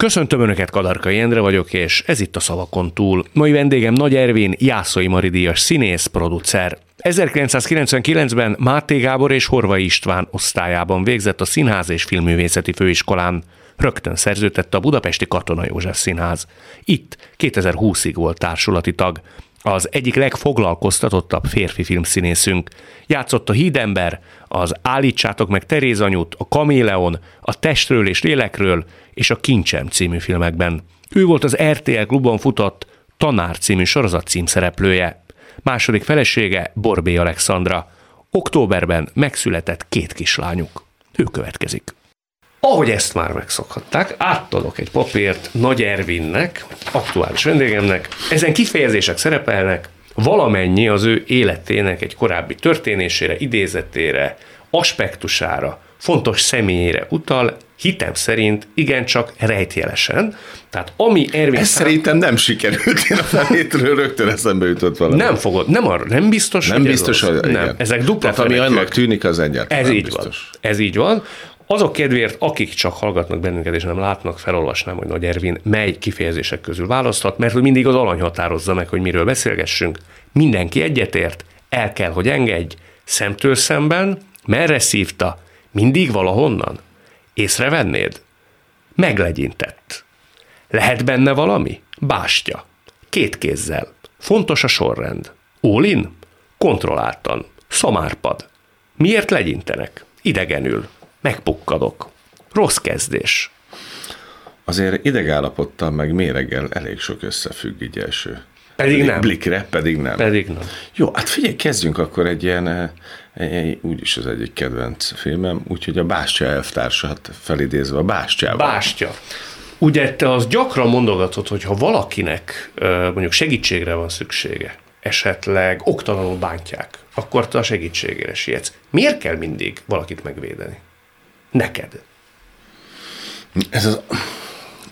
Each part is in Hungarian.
Köszöntöm Önöket, Kadarkai Endre vagyok, és ez itt a Szavakon túl. Mai vendégem Nagy Ervin, Jászai Maridíjas színész, producer. 1999-ben Máté Gábor és Horvai István osztályában végzett a Színház és Filmművészeti Főiskolán. Rögtön szerződtette a Budapesti Katona József Színház. Itt 2020-ig volt társulati tag. Az egyik legfoglalkoztatottabb férfi filmszínészünk. Játszott a Hídember, az Állítsátok meg Teréz anyut, a Kaméleon, a Testről és Lélekről és a Kincsem című filmekben. Ő volt az RTL klubban futott Tanár című sorozat címszereplője. Második felesége Borbé Alexandra. Októberben megszületett két kislányuk. Ő következik. Ahogy ezt már megszokhatták, átadok egy papírt Nagy Ervinnek, aktuális vendégemnek. Ezen kifejezések szerepelnek valamennyi az ő életének egy korábbi történésére, idézetére, aspektusára, fontos személyére utal, hitem szerint igencsak rejtjelesen. Tehát ami Ervin Ez szám... szerintem nem sikerült, én a felétről rögtön eszembe jutott valami. Nem fogod, nem, arra, nem biztos, Nem biztos, hogy hogy nem. igen. Ezek dupla Tehát ami annak tűnik, az egyáltalán Ez nem így biztos. van. Ez így van. Azok kedvéért, akik csak hallgatnak bennünket és nem látnak, felolvasnám, hogy Nagy Ervin mely kifejezések közül választhat, mert hogy mindig az alany határozza meg, hogy miről beszélgessünk. Mindenki egyetért, el kell, hogy engedj, szemtől szemben, merre szívta, mindig valahonnan. Észrevennéd? Meglegyintett. Lehet benne valami? Bástya. Két kézzel. Fontos a sorrend. Ólin? Kontrolláltan. Szamárpad. Miért legyintenek? Idegenül. Megpukkadok. Rossz kezdés. Azért idegállapottal meg méreggel elég sok összefügg így első. Pedig nem. Blikre, pedig nem. Pedig nem. Jó, hát figyelj, kezdjünk akkor egy ilyen, eh, úgyis az egyik kedvenc filmem, úgyhogy a Bástya elvtársat felidézve a Bástyával. Bástya. Ugye te az gyakran mondogatod, hogy ha valakinek mondjuk segítségre van szüksége, esetleg oktalanul bántják, akkor te a segítségére sietsz. Miért kell mindig valakit megvédeni? Neked. Ez, az,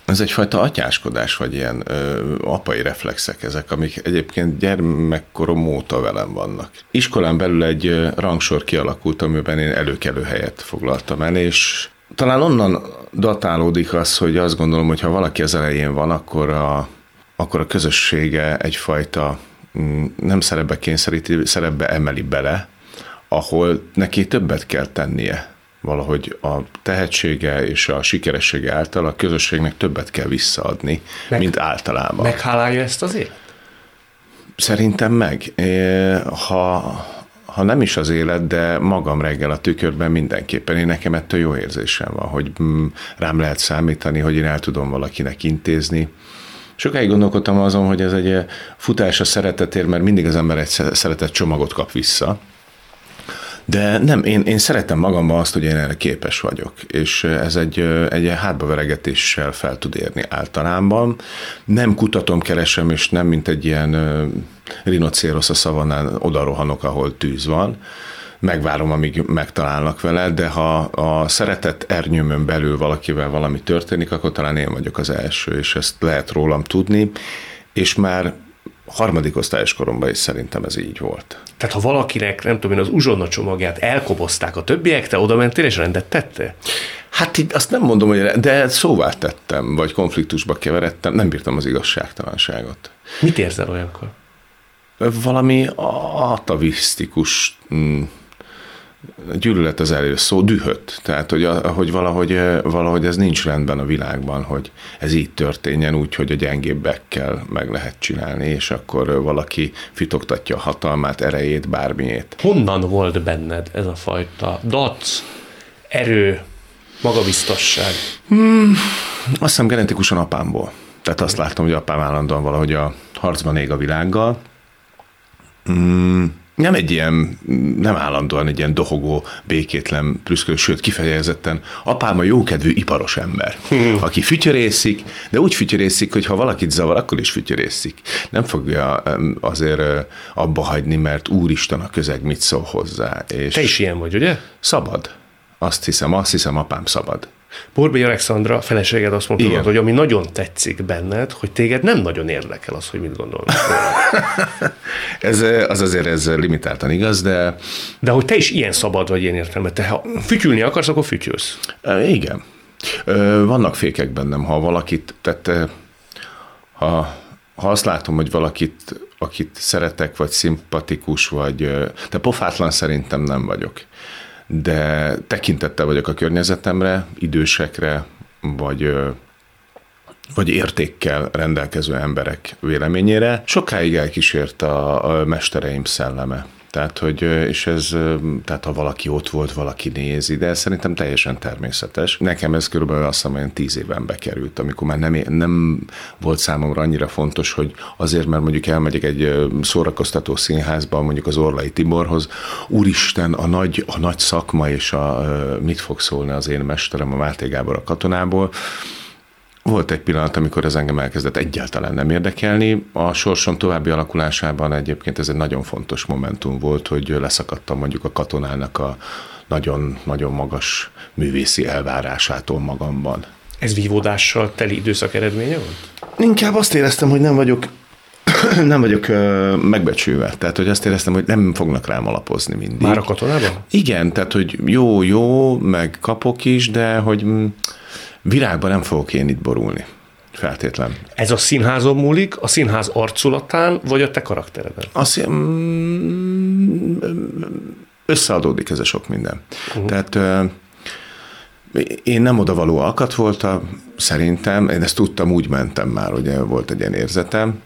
ez egyfajta atyáskodás, vagy ilyen ö, apai reflexek ezek, amik egyébként gyermekkorom óta velem vannak. Iskolán belül egy rangsor kialakult, amiben én előkelő helyet foglaltam el, és talán onnan datálódik az, hogy azt gondolom, hogy ha valaki az elején van, akkor a, akkor a közössége egyfajta mm, nem szerepbe kényszeríti, szerepbe emeli bele, ahol neki többet kell tennie. Valahogy a tehetsége és a sikeressége által a közösségnek többet kell visszaadni, Meg- mint általában. Meghálálja ezt az élet? Szerintem meg. Ha, ha nem is az élet, de magam reggel a tükörben mindenképpen. Én nekem ettől jó érzésem van, hogy mm, rám lehet számítani, hogy én el tudom valakinek intézni. Sokáig gondolkodtam azon, hogy ez egy futás a szeretetért, mert mindig az ember egy szeretett csomagot kap vissza. De nem, én, én szeretem magamban azt, hogy én erre képes vagyok, és ez egy, egy hátbaveregetéssel fel tud érni általában. Nem kutatom, keresem, és nem mint egy ilyen rinocérosz a szavannán oda rohanok, ahol tűz van. Megvárom, amíg megtalálnak vele, de ha a szeretett ernyőmön belül valakivel valami történik, akkor talán én vagyok az első, és ezt lehet rólam tudni, és már harmadik osztályos koromban is szerintem ez így volt. Tehát ha valakinek, nem tudom én, az uzsonna csomagját elkobozták a többiek, te oda mentél és rendet tettél? Hát így azt nem mondom, hogy de szóvá tettem, vagy konfliktusba keveredtem, nem bírtam az igazságtalanságot. Mit érzel olyankor? Valami atavisztikus mm, gyűlölet az előszó, szó, dühött. Tehát, hogy, hogy valahogy, valahogy ez nincs rendben a világban, hogy ez így történjen úgy, hogy a gyengébbekkel meg lehet csinálni, és akkor valaki fitoktatja a hatalmát, erejét, bármiét. Honnan volt benned ez a fajta dac, erő, magabiztosság? Azt hiszem genetikusan apámból. Tehát azt láttam, hogy apám állandóan valahogy a harcban ég a világgal. Mm, nem egy ilyen, nem állandóan egy ilyen dohogó, békétlen, plüszkölő, sőt kifejezetten apám a jókedvű iparos ember, hmm. aki fütyörészik, de úgy fütyörészik, hogy ha valakit zavar, akkor is fütyörészik. Nem fogja azért abba hagyni, mert úristen a közeg mit szól hozzá. És Te is ilyen vagy, ugye? Szabad. Azt hiszem, azt hiszem, apám szabad. Borbély Alexandra feleséged azt mondta, Igen. hogy ami nagyon tetszik benned, hogy téged nem nagyon érdekel az, hogy mit gondolnak. ez, az azért ez limitáltan igaz, de... De hogy te is ilyen szabad vagy ilyen értelme, te ha fütyülni akarsz, akkor fütyülsz. Igen. Vannak fékek bennem, ha valakit, tehát ha, ha azt látom, hogy valakit, akit szeretek, vagy szimpatikus, vagy, de pofátlan szerintem nem vagyok de tekintettel vagyok a környezetemre, idősekre, vagy vagy értékkel rendelkező emberek véleményére. Sokáig elkísért a, a mestereim szelleme. Tehát, hogy, és ez, tehát ha valaki ott volt, valaki nézi, de ez szerintem teljesen természetes. Nekem ez körülbelül azt hiszem, hogy tíz éven bekerült, amikor már nem, nem volt számomra annyira fontos, hogy azért, mert mondjuk elmegyek egy szórakoztató színházba, mondjuk az Orlai Tiborhoz, úristen, a nagy, a nagy szakma és a, mit fog szólni az én mesterem, a Máté Gábor a katonából, volt egy pillanat, amikor ez engem elkezdett egyáltalán nem érdekelni. A sorson további alakulásában egyébként ez egy nagyon fontos momentum volt, hogy leszakadtam mondjuk a katonának a nagyon-nagyon magas művészi elvárásától magamban. Ez vívódással teli időszak eredménye volt? Inkább azt éreztem, hogy nem vagyok nem vagyok megbecsülve. Tehát, hogy azt éreztem, hogy nem fognak rám alapozni mindig. Már a katonában? Igen, tehát, hogy jó, jó, meg kapok is, de hogy Virágban nem fogok én itt borulni. Feltétlen. Ez a színházon múlik, a színház arculatán, vagy a te karaktereden? Azt mm, összeadódik ez a sok minden. Uh-huh. Tehát én nem odavaló alkat voltam, szerintem, én ezt tudtam, úgy mentem már, ugye volt egy ilyen érzetem.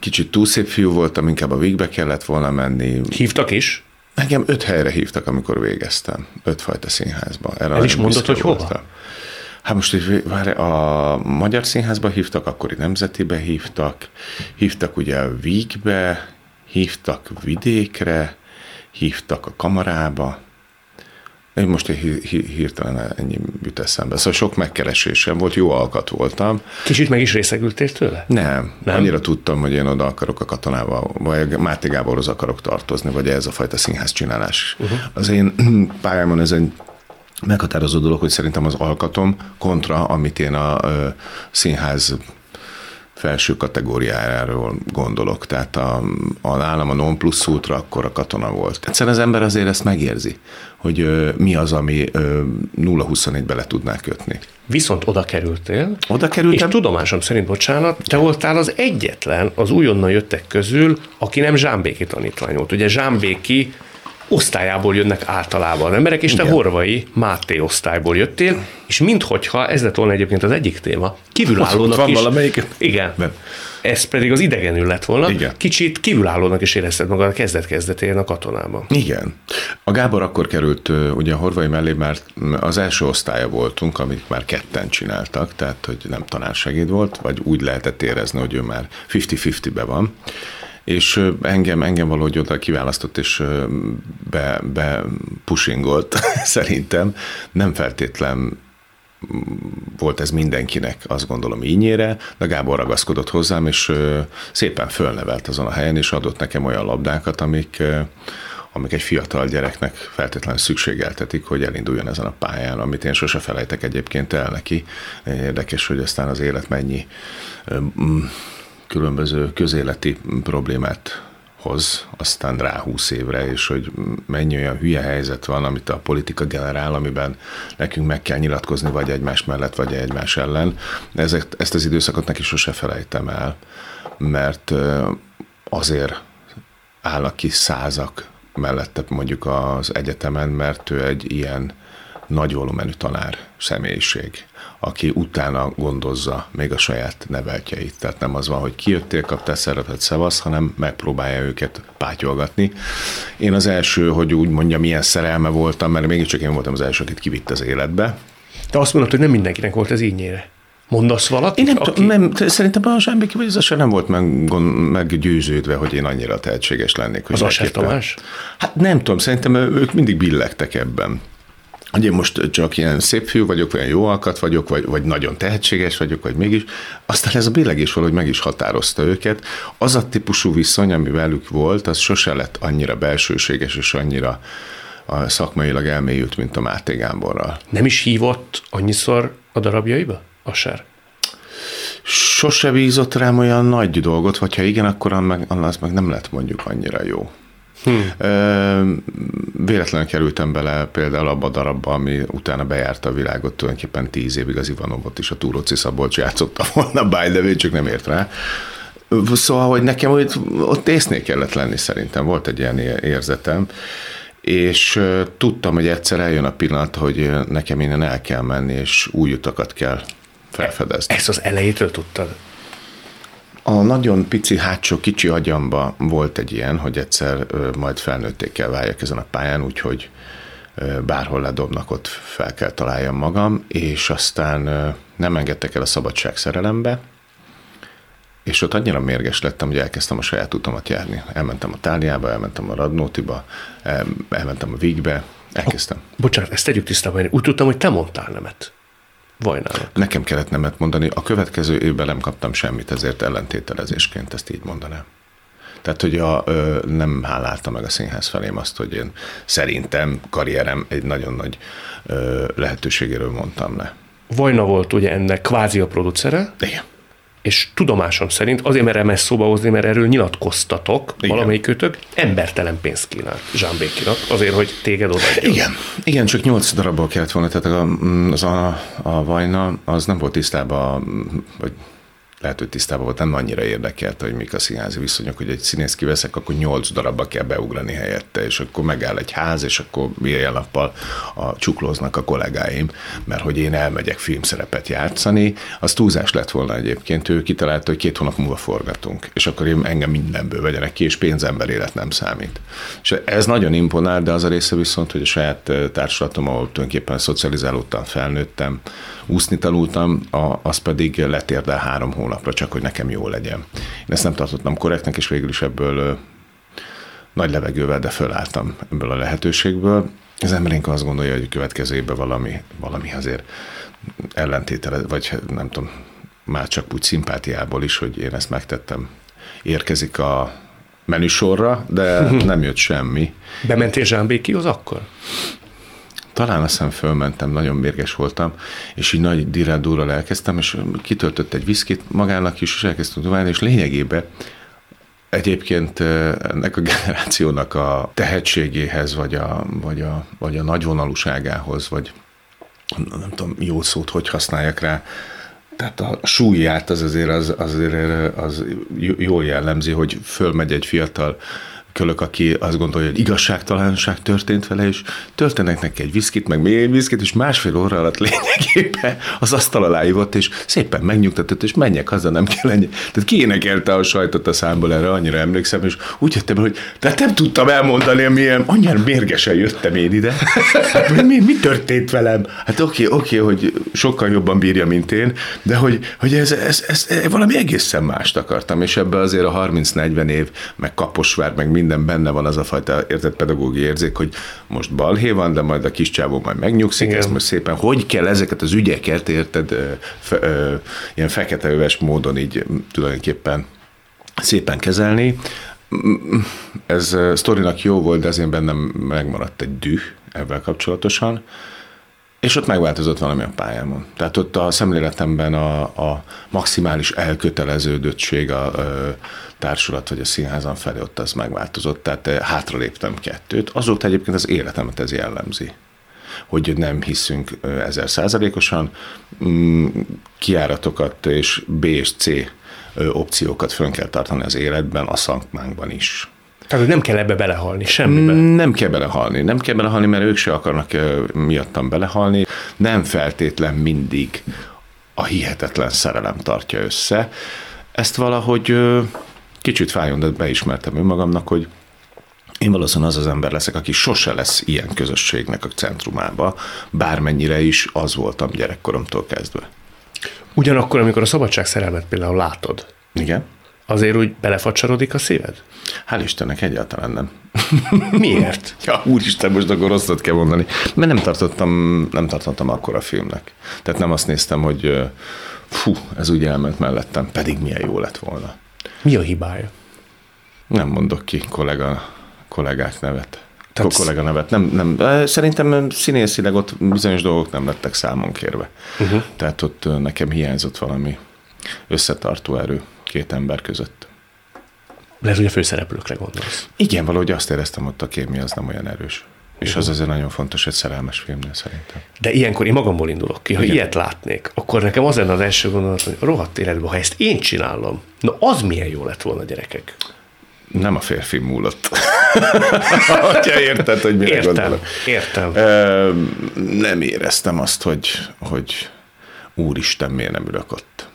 Kicsit túl szép fiú voltam, inkább a végbe kellett volna menni. Hívtak is? Engem öt helyre hívtak, amikor végeztem. Ötfajta színházba. Erre El is mondod, hogy hova? Hát most hogy vár, a Magyar Színházba hívtak, akkori Nemzetibe hívtak, hívtak ugye a Vígbe, hívtak Vidékre, hívtak a Kamarába, én most hirtelen ennyi jut eszembe. Szóval sok megkeresésem volt, jó alkat voltam. Kicsit meg is részegültél tőle? Nem. Nem. Annyira tudtam, hogy én oda akarok a katonával, vagy Máté Gáborhoz akarok tartozni, vagy ez a fajta színház csinálás. Uh-huh. Az én pályámon ez egy meghatározó dolog, hogy szerintem az alkatom kontra, amit én a ö, színház felső kategóriájáról gondolok. Tehát a, a nálam a non plus ultra akkor a katona volt. Egyszerűen az ember azért ezt megérzi, hogy ö, mi az, ami 0-21-be le tudná kötni. Viszont oda kerültél, oda kerültem. és tudomásom szerint, bocsánat, te voltál az egyetlen az újonnan jöttek közül, aki nem Zsámbéki tanítvány volt. Ugye Zsámbéki osztályából jönnek általában az emberek, és te Igen. Horvai Máté osztályból jöttél, és minthogyha ez lett volna egyébként az egyik téma, kívülállónak van is. valamelyik? Igen. Nem. Ez pedig az idegenül lett volna. Igen. Kicsit kívülállónak is érezted magad a kezdet-kezdetén a katonában. Igen. A Gábor akkor került, ugye a Horvai mellé már az első osztálya voltunk, amit már ketten csináltak, tehát hogy nem tanársegéd volt, vagy úgy lehetett érezni, hogy ő már 50-50-be van és engem, engem valahogy oda kiválasztott, és be, be pushingolt szerintem. Nem feltétlen volt ez mindenkinek, azt gondolom ínyére, de Gábor ragaszkodott hozzám, és szépen fölnevelt azon a helyen, és adott nekem olyan labdákat, amik, amik egy fiatal gyereknek feltétlenül szükségeltetik, hogy elinduljon ezen a pályán, amit én sose felejtek egyébként el neki. Érdekes, hogy aztán az élet mennyi különböző közéleti problémát hoz, aztán rá húsz évre, és hogy mennyi olyan hülye helyzet van, amit a politika generál, amiben nekünk meg kell nyilatkozni vagy egymás mellett, vagy egymás ellen. Ezek, ezt az időszakot neki sose felejtem el, mert azért állnak ki százak mellette mondjuk az egyetemen, mert ő egy ilyen nagy volumenű tanár személyiség aki utána gondozza még a saját neveltjeit. Tehát nem az van, hogy kijöttél, kaptál szerepet, szevasz, hanem megpróbálja őket pátyolgatni. Én az első, hogy úgy mondjam, milyen szerelme voltam, mert mégiscsak én voltam az első, akit kivitt az életbe. Te azt mondod, hogy nem mindenkinek volt ez ínyére. Mondasz valakit? Én nem, aki... tudom, nem szerintem a az Aser nem volt meg, meggyőződve, hogy én annyira tehetséges lennék. Hogy Az Aser Tamás? Hát nem tudom, szerintem ők mindig billegtek ebben. Hogy én most csak ilyen szép fiú vagyok, vagy ilyen jó alkat vagyok, vagy, vagy nagyon tehetséges vagyok, vagy mégis. Aztán ez a billegés valahogy meg is határozta őket. Az a típusú viszony, ami velük volt, az sose lett annyira belsőséges és annyira a szakmailag elmélyült, mint a Máté Gáborral. Nem is hívott annyiszor a darabjaiba? Aser? Sose bízott rám olyan nagy dolgot, vagy ha igen, akkor az meg nem lett mondjuk annyira jó. Hmm. Véletlenül kerültem bele például abba a darabba, ami utána bejárta a világot, tulajdonképpen tíz évig az Ivanovot is a Túróci Szabolcs játszotta volna, by the way, csak nem ért rá. Szóval, hogy nekem ott, ott észnél kellett lenni szerintem, volt egy ilyen érzetem, és tudtam, hogy egyszer eljön a pillanat, hogy nekem innen el kell menni, és új utakat kell felfedezni. Ezt az elejétől tudtad? A nagyon pici hátsó kicsi agyamba volt egy ilyen, hogy egyszer majd felnőtték kell váljak ezen a pályán, úgyhogy bárhol ledobnak, ott fel kell találjam magam, és aztán nem engedtek el a szabadság szerelembe, és ott annyira mérges lettem, hogy elkezdtem a saját utamat járni. Elmentem a Táliába, elmentem a Radnótiba, elmentem a Vigbe, elkezdtem. Oh, bocsánat, ezt tegyük tisztában. Úgy tudtam, hogy te mondtál nemet. Vajnának. Nekem kellett nemet mondani. A következő évben nem kaptam semmit, ezért ellentételezésként ezt így mondanám. Tehát, hogy a, ö, nem hálálta meg a színház felém azt, hogy én szerintem karrierem egy nagyon nagy ö, lehetőségéről mondtam le. Vajna volt ugye ennek kvázi a producere. Igen és tudomásom szerint, azért merem ezt szóba hozni, mert erről nyilatkoztatok, Igen. valamelyik kötök, embertelen pénzt kínált Zsámbékinak, azért, hogy téged odaadjon. Igen. Igen, csak nyolc darabból kellett volna, tehát az a, a Vajna, az nem volt tisztában, vagy lehet, hogy tisztában volt, nem annyira érdekelt, hogy mik a színházi viszonyok, hogy egy színész kiveszek, akkor nyolc darabba kell beugrani helyette, és akkor megáll egy ház, és akkor ilyen nappal a csuklóznak a kollégáim, mert hogy én elmegyek filmszerepet játszani, az túlzás lett volna egyébként, ő kitalálta, hogy két hónap múlva forgatunk, és akkor én engem mindenből vegyenek ki, és pénzember élet nem számít. És ez nagyon imponál, de az a része viszont, hogy a saját társulatom, ahol tulajdonképpen szocializálódtam, felnőttem, úszni tanultam, az pedig letérdel három hónap hónapra, csak hogy nekem jó legyen. Én ezt nem tartottam korrektnek, és végül is ebből nagy levegővel, de fölálltam ebből a lehetőségből. Az emberénk azt gondolja, hogy a következő évben valami, valami azért ellentétele, vagy nem tudom, már csak úgy szimpátiából is, hogy én ezt megtettem. Érkezik a menüsorra, de nem jött semmi. Bementél Zsámbékihoz akkor? Talán azt hiszem fölmentem, nagyon mérges voltam, és így nagy dirádúrral elkezdtem, és kitöltött egy viszkit magának is, és elkezdtünk tovább, és lényegében Egyébként ennek a generációnak a tehetségéhez, vagy a, vagy a, vagy a nagyvonalúságához, vagy nem tudom, jó szót hogy használjak rá, tehát a súlyát az azért az, azért az jól jellemzi, hogy fölmegy egy fiatal kölök, aki azt gondolja, hogy igazságtalanság történt vele, és történnek neki egy viszkit, meg még egy viszkit, és másfél óra alatt lényegében az asztal alá ivott, és szépen megnyugtatott, és menjek haza, nem kell ennyi. Tehát kiénekelte a sajtot a számból, erre annyira emlékszem, és úgy jöttem, hogy tehát nem tudtam elmondani, milyen, annyira mérgesen jöttem én ide. Hát, mi, mi történt velem? Hát oké, oké, hogy sokkal jobban bírja, mint én, de hogy, hogy ez, ez, ez, ez, valami egészen mást akartam, és ebbe azért a 30-40 év, meg Kaposvár, meg minden benne van az a fajta értett pedagógiai érzék, hogy most balhé van, de majd a kis csávó majd megnyugszik, Igen. ezt most szépen, hogy kell ezeket az ügyeket, érted, fe, ö, ilyen feketeöves módon így tulajdonképpen szépen kezelni. Ez sztorinak jó volt, de azért bennem megmaradt egy düh ebben kapcsolatosan. És ott megváltozott valami a pályámon. Tehát ott a szemléletemben a, a maximális elköteleződöttség a, a társulat vagy a színházan felé ott az megváltozott, tehát eh, hátraléptem kettőt. Azóta egyébként az életemet ez jellemzi hogy nem hiszünk ezer százalékosan, mm, kiáratokat és B és C opciókat fönn kell tartani az életben, a szakmánkban is. Tehát, hogy nem kell ebbe belehalni, semmibe. Nem kell belehalni. Nem kell belehalni, mert ők se akarnak miattam belehalni. Nem feltétlen mindig a hihetetlen szerelem tartja össze. Ezt valahogy kicsit fájjon, de beismertem önmagamnak, hogy én valószínűleg az az ember leszek, aki sose lesz ilyen közösségnek a centrumába, bármennyire is az voltam gyerekkoromtól kezdve. Ugyanakkor, amikor a szabadság szerelmet például látod, Igen. Azért úgy belefacsarodik a szíved? Hál' Istennek egyáltalán nem. Miért? Ja, úristen, most akkor rosszat kell mondani. Mert nem tartottam, nem tartottam akkor a filmnek. Tehát nem azt néztem, hogy fú, ez úgy elment mellettem, pedig milyen jó lett volna. Mi a hibája? Nem mondok ki kollega, kollégák nevet. Tehát- kollega nevet. Nem, nem, szerintem színészileg ott bizonyos dolgok nem lettek számon kérve. Uh-huh. Tehát ott nekem hiányzott valami összetartó erő két ember között. Lehet, hogy a főszereplőkre gondolsz. Igen, valahogy azt éreztem, ott a kémia az nem olyan erős. És az azért nagyon fontos egy szerelmes filmnél szerintem. De ilyenkor én magamból indulok ki. Ha Igen. ilyet látnék, akkor nekem az lenne az első gondolat, hogy rohadt életben, ha ezt én csinálom, na az milyen jó lett volna, gyerekek. Nem a férfi múlott. Hogyha érted, hogy mire Értem, gondolok. értem. Ö, nem éreztem azt, hogy, hogy úristen, miért nem ülök ott.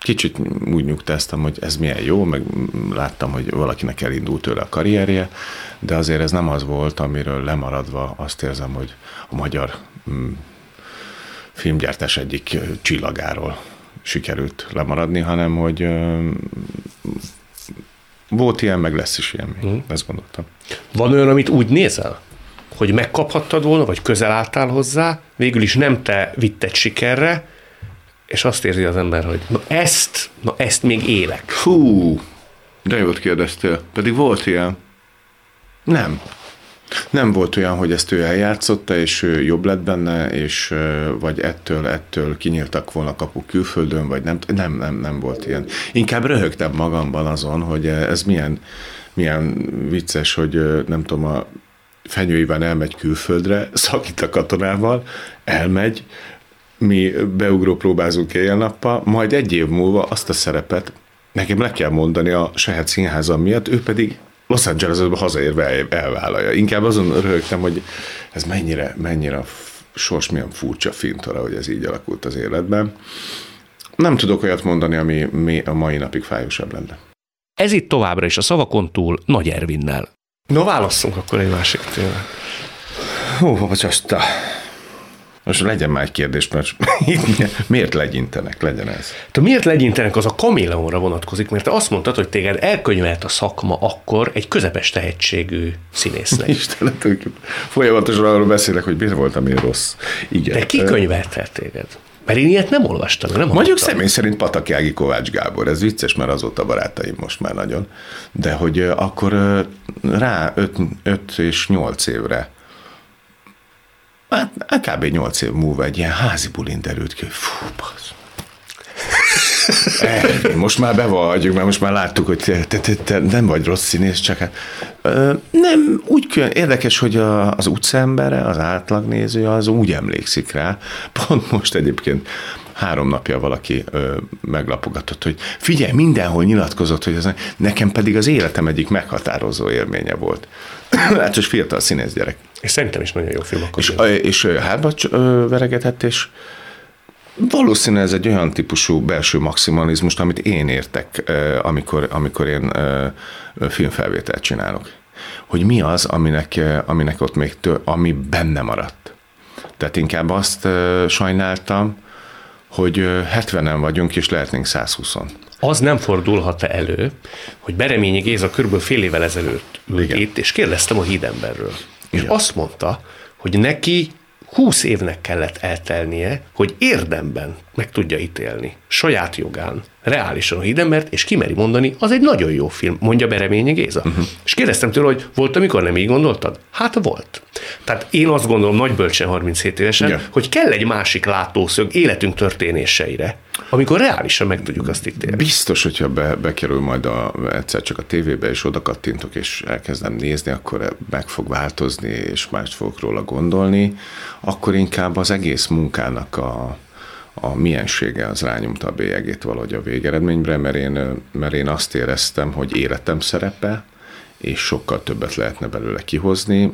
Kicsit úgy nyugtáztam, hogy ez milyen jó, meg láttam, hogy valakinek elindult tőle a karrierje, de azért ez nem az volt, amiről lemaradva azt érzem, hogy a magyar mm, filmgyártás egyik csillagáról sikerült lemaradni, hanem hogy ö, volt ilyen, meg lesz is ilyen még. Ezt gondoltam. Van olyan, amit úgy nézel, hogy megkaphattad volna, vagy közel álltál hozzá, végül is nem te vitted sikerre, és azt érzi az ember, hogy na ezt, na ezt még élek. Hú, de jót kérdeztél. Pedig volt ilyen. Nem. Nem volt olyan, hogy ezt ő eljátszotta, és ő jobb lett benne, és vagy ettől, ettől kinyíltak volna kapuk külföldön, vagy nem, nem, nem, nem volt ilyen. Inkább röhögtem magamban azon, hogy ez milyen, milyen vicces, hogy nem tudom, a Fenyő Iván elmegy külföldre, szakít a katonával, elmegy, mi beugró próbázunk éjjel-nappal, majd egy év múlva azt a szerepet nekem le kell mondani a saját színházam miatt, ő pedig Los Angelesbe hazaérve el- elvállalja. Inkább azon röhögtem, hogy ez mennyire, mennyire a sors milyen furcsa fintora, hogy ez így alakult az életben. Nem tudok olyat mondani, ami mi- a mai napig fájósabb lenne. Ez itt továbbra is a szavakon túl Nagy Ervinnel. No, válasszunk akkor egy másik témát. Hú, azt a... Most legyen már egy kérdés, mert miért legyintenek, legyen ez. Te miért legyintenek, az a kaméleonra vonatkozik, mert te azt mondtad, hogy téged elkönyvelt a szakma akkor egy közepes tehetségű színésznek. Istenem, folyamatosan arról beszélek, hogy miért voltam én rossz. Igen. De ki könyvelt el téged? Mert én ilyet nem olvastam, nem Mondjuk hallottam. személy szerint Patakági Kovács Gábor, ez vicces, mert azóta barátaim most már nagyon. De hogy akkor rá 5 és 8 évre, hát, hát kb. 8 év múlva egy ilyen házi bulin derült ki, hogy fú, basz. Eh, Most már bevallhatjuk, mert most már láttuk, hogy te, te, te, nem vagy rossz színész, csak hát nem, úgy külön, érdekes, hogy a, az utcaembere, az átlagnéző, az úgy emlékszik rá. Pont most egyébként három napja valaki ö, meglapogatott, hogy figyelj, mindenhol nyilatkozott, hogy ez nekem pedig az életem egyik meghatározó élménye volt. hát, hogy fiatal színész gyerek. És szerintem is nagyon jó film akkor. És, és ö, hátba veregetett, és valószínűleg ez egy olyan típusú belső maximalizmust, amit én értek, amikor, amikor én filmfelvételt csinálok. Hogy mi az, aminek, aminek ott még tő, ami benne maradt. Tehát inkább azt sajnáltam, hogy ö, 70-en vagyunk, és lehetnénk 120 Az nem fordulhat elő, hogy Bereményi Géza körülbelül fél évvel ezelőtt ült Igen. itt, és kérdeztem a hídemberről. És Igen. azt mondta, hogy neki 20 évnek kellett eltelnie, hogy érdemben meg tudja ítélni, saját jogán, reálisan a hídembert, és kimeri mondani, az egy nagyon jó film, mondja Bereményi Géza. Uh-huh. És kérdeztem tőle, hogy volt, amikor nem így gondoltad? Hát volt. Tehát én azt gondolom nagy bölcsen 37 évesen, Igen. hogy kell egy másik látószög életünk történéseire, amikor reálisan meg tudjuk azt ítélni. Biztos, hogyha be, bekerül majd a, egyszer csak a tévébe, és oda kattintok, és elkezdem nézni, akkor meg fog változni, és mást fogok róla gondolni, akkor inkább az egész munkának a, a miensége az rányomta a bélyegét valahogy a végeredményre, mert én, mert én azt éreztem, hogy életem szerepe, és sokkal többet lehetne belőle kihozni,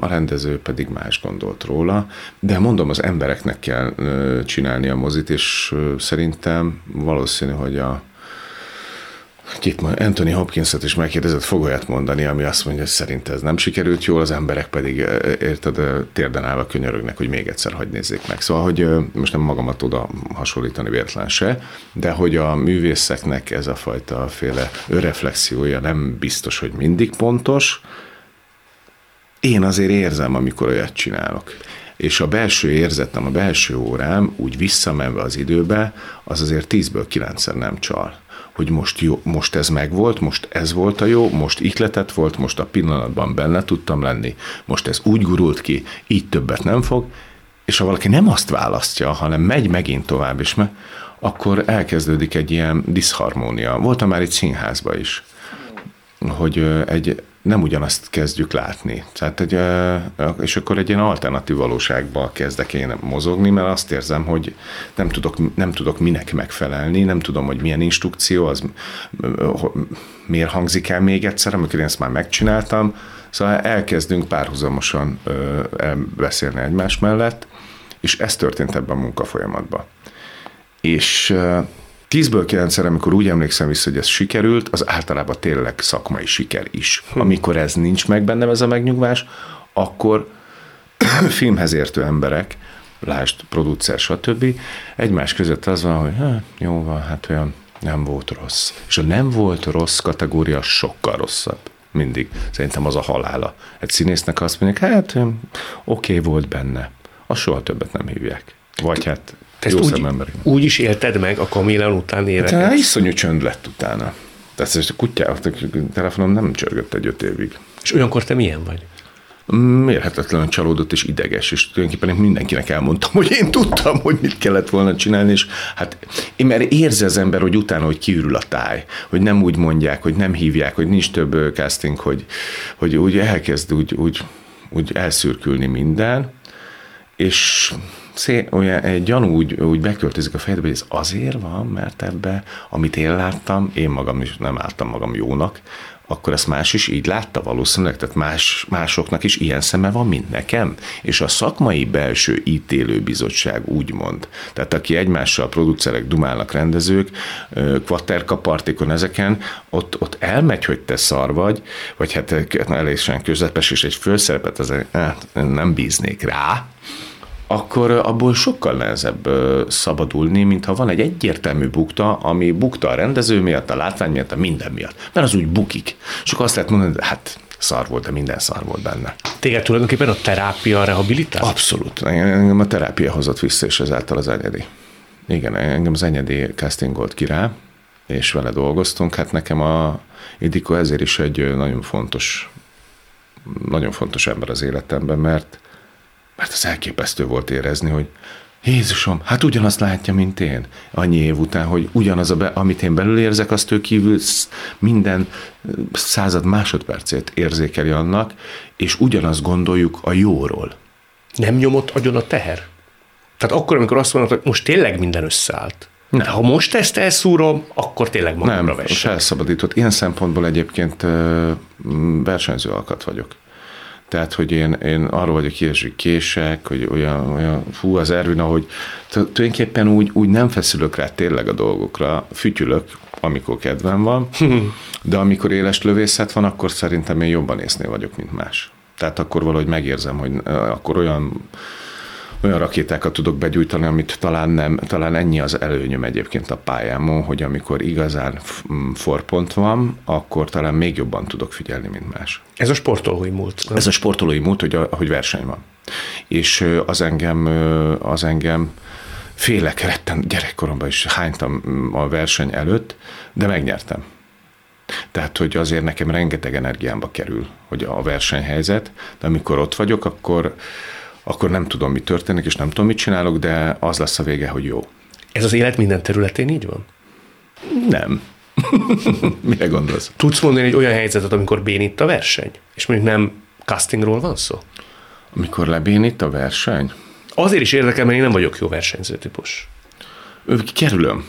a rendező pedig más gondolt róla, de mondom, az embereknek kell csinálni a mozit, és szerintem valószínű, hogy a, Kit mond, Anthony Hopkins-et is megkérdezett, fog olyat mondani, ami azt mondja, hogy szerint ez nem sikerült jól, az emberek pedig, érted, térden állva könyörögnek, hogy még egyszer hagy nézzék meg. Szóval, hogy most nem magamat oda hasonlítani véletlen se, de hogy a művészeknek ez a fajta féle reflexiója nem biztos, hogy mindig pontos, én azért érzem, amikor olyat csinálok. És a belső érzetem, a belső órám úgy visszamenve az időbe, az azért tízből kilencszer nem csal hogy most, jó, most ez megvolt, most ez volt a jó, most ihletet volt, most a pillanatban benne tudtam lenni, most ez úgy gurult ki, így többet nem fog, és ha valaki nem azt választja, hanem megy megint tovább is, akkor elkezdődik egy ilyen diszharmónia. Voltam már egy színházba is, hogy egy nem ugyanazt kezdjük látni. Tehát egy, és akkor egy ilyen alternatív valóságba kezdek én mozogni, mert azt érzem, hogy nem tudok, nem tudok minek megfelelni, nem tudom, hogy milyen instrukció, az miért hangzik el még egyszer, amikor én ezt már megcsináltam. Szóval elkezdünk párhuzamosan beszélni egymás mellett, és ez történt ebben a munkafolyamatban. És Tízből kilencszer, amikor úgy emlékszem vissza, hogy ez sikerült, az általában tényleg szakmai siker is. Hm. Amikor ez nincs meg bennem, ez a megnyugvás, akkor filmhez értő emberek, lásd, producer, stb. egymás között az van, hogy hát, jó van, hát olyan nem volt rossz. És a nem volt rossz kategória sokkal rosszabb. Mindig. Szerintem az a halála. Egy színésznek azt mondják, hát oké okay volt benne. A soha többet nem hívják. Vagy hát ezt úgy, úgy is élted meg a Kamilán után éveket? Hát, iszonyú csönd lett utána. Tehát ezt a kutyával, a telefonom nem csörgött egy öt évig. És olyankor te milyen vagy? mérhetetlenül csalódott és ideges, és tulajdonképpen mindenkinek elmondtam, hogy én tudtam, hogy mit kellett volna csinálni, és hát én mert érzi az ember, hogy utána, hogy kiürül a táj, hogy nem úgy mondják, hogy nem hívják, hogy nincs több casting, hogy, hogy úgy elkezd úgy, úgy, úgy elszürkülni minden, és szé, olyan, egy gyanú úgy, úgy beköltözik a fejedbe, hogy ez azért van, mert ebbe, amit én láttam, én magam is nem láttam magam jónak, akkor ezt más is így látta valószínűleg, tehát más, másoknak is ilyen szeme van, mint nekem. És a szakmai belső ítélőbizottság úgymond, tehát aki egymással producerek, dumálnak, rendezők, kvatterkapartikon ezeken, ott, ott elmegy, hogy te szar vagy, vagy hát eléggesen közepes, és egy főszerepet azért hát, nem bíznék rá, akkor abból sokkal nehezebb szabadulni, mintha van egy egyértelmű bukta, ami bukta a rendező miatt, a látvány miatt, a minden miatt. Mert az úgy bukik. És akkor azt lehet mondani, hogy hát szar volt, de minden szar volt benne. Téged tulajdonképpen a terápia rehabilitál? Abszolút. Engem a terápia hozott vissza, és ezáltal az enyedi. Igen, engem az enyedi castingolt ki rá, és vele dolgoztunk. Hát nekem a Idiko ezért is egy nagyon fontos, nagyon fontos ember az életemben, mert mert az elképesztő volt érezni, hogy Jézusom, hát ugyanazt látja, mint én. Annyi év után, hogy ugyanaz, a be, amit én belül érzek, azt ő kívül minden század másodpercét érzékeli annak, és ugyanazt gondoljuk a jóról. Nem nyomott agyon a teher? Tehát akkor, amikor azt mondod, hogy most tényleg minden összeállt. Nem. Ha most ezt elszúrom, akkor tényleg magamra Nem, felszabadított. Ilyen szempontból egyébként versenyző alkat vagyok. Tehát, hogy én, én arról vagyok híres, hogy kések, hogy olyan, olyan fú, az Ervin, ahogy tulajdonképpen úgy, úgy nem feszülök rá tényleg a dolgokra, fütyülök, amikor kedvem van, de amikor éles lövészet van, akkor szerintem én jobban észnél vagyok, mint más. Tehát akkor valahogy megérzem, hogy akkor olyan olyan rakétákat tudok begyújtani, amit talán nem, talán ennyi az előnyöm egyébként a pályámon, hogy amikor igazán forpont van, akkor talán még jobban tudok figyelni, mint más. Ez a sportolói múlt. Ez a sportolói múlt, hogy, a, hogy verseny van. És az engem, az engem félek, retten gyerekkoromban is hánytam a verseny előtt, de megnyertem. Tehát, hogy azért nekem rengeteg energiámba kerül, hogy a versenyhelyzet, de amikor ott vagyok, akkor, akkor nem tudom, mi történik, és nem tudom, mit csinálok, de az lesz a vége, hogy jó. Ez az élet minden területén így van? Nem. Mire gondolsz? Tudsz mondani egy olyan helyzetet, amikor bénít a verseny? És mondjuk nem castingról van szó? Amikor lebénít a verseny? Azért is érdekel, mert én nem vagyok jó versenyző típus. Kerülöm.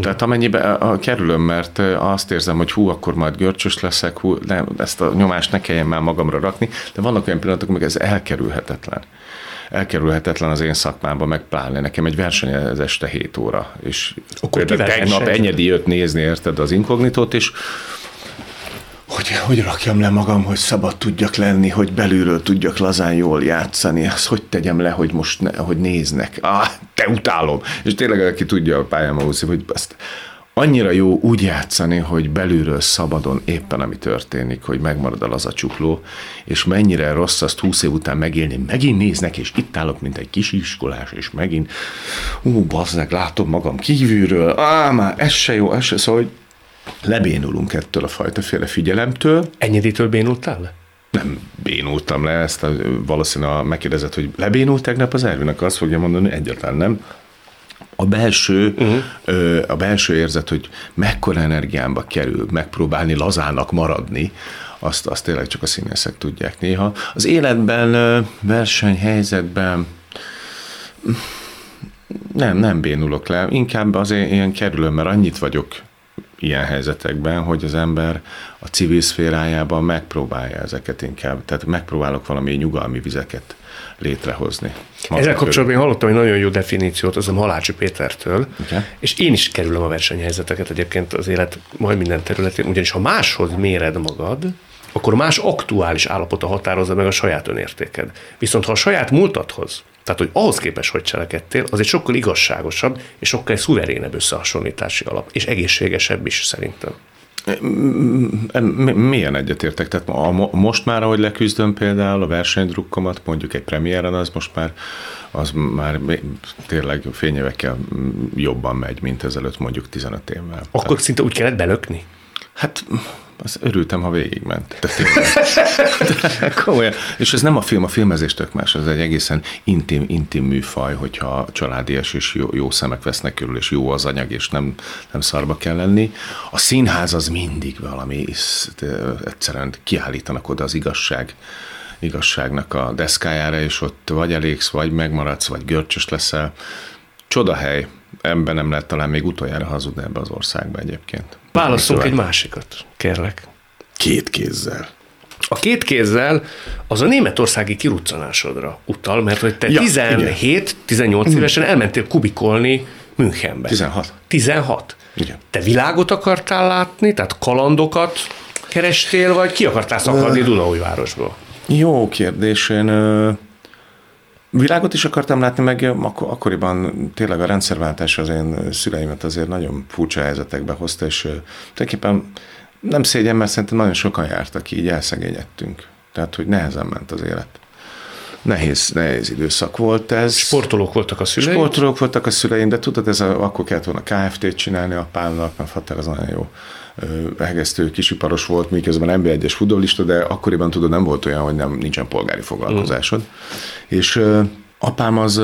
Tehát amennyiben a, kerülöm, mert azt érzem, hogy hú, akkor majd görcsös leszek, hú, nem, ezt a nyomást ne kelljen már magamra rakni, de vannak olyan pillanatok, amikor ez elkerülhetetlen. Elkerülhetetlen az én szakmámban, meg pláne nekem egy verseny az este 7 óra, és Akkor tegnap? Enyedi jött nézni, érted, az inkognitót, és hogy, hogy rakjam le magam, hogy szabad tudjak lenni, hogy belülről tudjak lazán jól játszani, azt hogy tegyem le, hogy most ne, hogy néznek. Ah, te utálom. És tényleg, aki tudja a úszik, hogy azt annyira jó úgy játszani, hogy belülről szabadon éppen ami történik, hogy megmarad a laza csukló, és mennyire rossz azt húsz év után megélni, megint néznek, és itt állok, mint egy kisiskolás, és megint, ú, bazzeg, látom magam kívülről, á, már ez se jó, ez se, szóval, hogy lebénulunk ettől a fajtaféle figyelemtől, Ennyiditől bénultál le? nem bénultam le, ezt a, valószínűleg megkérdezett, hogy lebénult tegnap az Ervinek, azt fogja mondani, hogy egyáltalán nem. A belső, uh-huh. ö, a belső érzet, hogy mekkora energiámba kerül megpróbálni lazának maradni, azt, azt tényleg csak a színészek tudják néha. Az életben, ö, versenyhelyzetben nem, nem bénulok le, inkább azért ilyen kerülöm, mert annyit vagyok ilyen helyzetekben, hogy az ember a civil szférájában megpróbálja ezeket inkább, tehát megpróbálok valami nyugalmi vizeket létrehozni. Magam Ezzel kapcsolatban én hallottam egy nagyon jó definíciót, az a Halácsi Pétertől, Igen. és én is kerülöm a versenyhelyzeteket egyébként az élet majd minden területén, ugyanis ha máshoz méred magad, akkor más aktuális állapota határozza meg a saját önértéked. Viszont ha a saját múltadhoz, tehát hogy ahhoz képest, hogy cselekedtél, az egy sokkal igazságosabb és sokkal szuverénebb összehasonlítási alap, és egészségesebb is szerintem. Mi- Milyen egyetértek? Tehát a, mo- most már, ahogy leküzdöm például a versenydrukkomat, mondjuk egy premiéren, az most már, az már tényleg fényévekkel jobban megy, mint ezelőtt mondjuk 15 évvel. Akkor szinte úgy kellett belökni. Hát az örültem, ha végigment. De tényleg. Komolyan. És ez nem a film, a filmezés tök más, ez egy egészen intim, intim műfaj, hogyha családias és jó, jó szemek vesznek körül, és jó az anyag, és nem, nem szarba kell lenni. A színház az mindig valami, egyszerűen kiállítanak oda az igazság igazságnak a deszkájára, és ott vagy elégsz, vagy megmaradsz, vagy görcsös leszel. Csodahely, ebben nem lehet talán még utoljára hazudni ebbe az országba egyébként. Válasszunk Szóval- egy másikat, kérlek. Két kézzel. A két kézzel az a németországi kiruccanásodra utal, mert hogy te Ja, 17-18 évesen elmentél kubikolni Münchenbe. 16. 16. Igen. Te világot akartál látni, tehát kalandokat kerestél, vagy ki akartál szakadni Dunaújvárosból? Jó kérdés. Én ö, világot is akartam látni, meg ak- akkoriban tényleg a rendszerváltás az én szüleimet azért nagyon furcsa helyzetekbe hozta, és tulajdonképpen nem szégyen, mert szerintem nagyon sokan jártak így, elszegényedtünk. Tehát, hogy nehezen ment az élet. Nehéz, nehéz időszak volt ez. Sportolók voltak a szüleid? Sportolók voltak a szüleim, de tudod, ez a, akkor kellett volna KFT-t csinálni apámnak, mert Fater az nagyon jó hegesztő kisiparos volt, miközben NB1-es futbolista, de akkoriban tudod, nem volt olyan, hogy nem, nincsen polgári foglalkozásod. Mm. És apám az,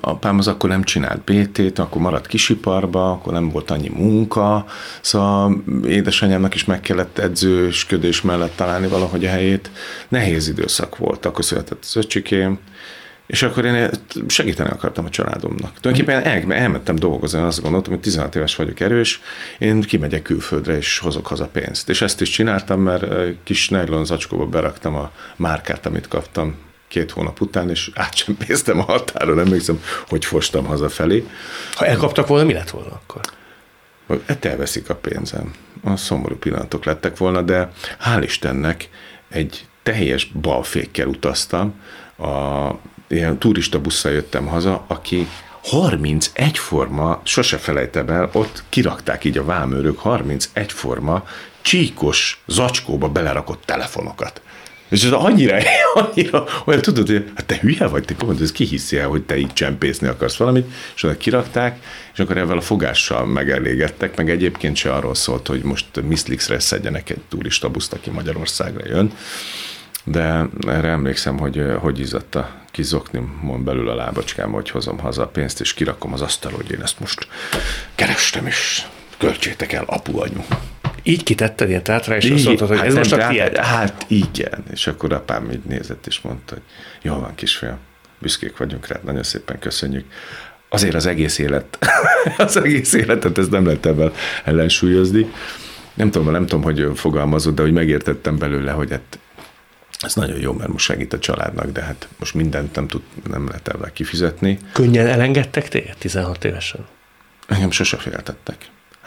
apám az akkor nem csinált BT-t, akkor maradt kisiparba, akkor nem volt annyi munka, szóval édesanyámnak is meg kellett edzősködés mellett találni valahogy a helyét. Nehéz időszak volt, akkor született az öcsikém, és akkor én segíteni akartam a családomnak. Tulajdonképpen el, elmentem dolgozni, azt gondoltam, hogy 16 éves vagyok erős, én kimegyek külföldre, és hozok haza pénzt. És ezt is csináltam, mert kis nylon zacskóba beraktam a márkát, amit kaptam két hónap után, és átsempésztem a határon, emlékszem, hogy fostam hazafelé. Ha elkaptak volna, mi lett volna akkor? hát elveszik a pénzem. A szomorú pillanatok lettek volna, de hál' Istennek egy teljes balfékkel utaztam, a, ilyen turista busszal jöttem haza, aki 31 forma, sose felejtem el, ott kirakták így a vámőrök 31 forma csíkos zacskóba belerakott telefonokat. És ez annyira, annyira, olyan tudod, hogy hát te hülye vagy, te komolyan, ez ki hiszi el, hogy te így csempészni akarsz valamit, és oda kirakták, és akkor ezzel a fogással megelégettek, meg egyébként se arról szólt, hogy most Miszlixre szedjenek egy turista buszt, aki Magyarországra jön, de erre emlékszem, hogy hogy izzadt a kis zoknimon belül a lábacskám, hogy hozom haza a pénzt, és kirakom az asztal, hogy én ezt most kerestem, és költsétek el, apu anyu. Így kitetted ilyen tátra, és azt mondtad, hogy ez nem, most a tiéd. hát, hát igen. És akkor apám így nézett, és mondta, hogy jó van, kisfiam, büszkék vagyunk rád, nagyon szépen köszönjük. Azért az egész élet, az egész életet, ez nem lehet ebben ellensúlyozni. Nem tudom, nem tudom, hogy fogalmazod, de hogy megértettem belőle, hogy hát Ez nagyon jó, mert most segít a családnak, de hát most mindent nem, tud, nem lehet ebben kifizetni. Könnyen elengedtek téged 16 évesen? Engem sose féltettek.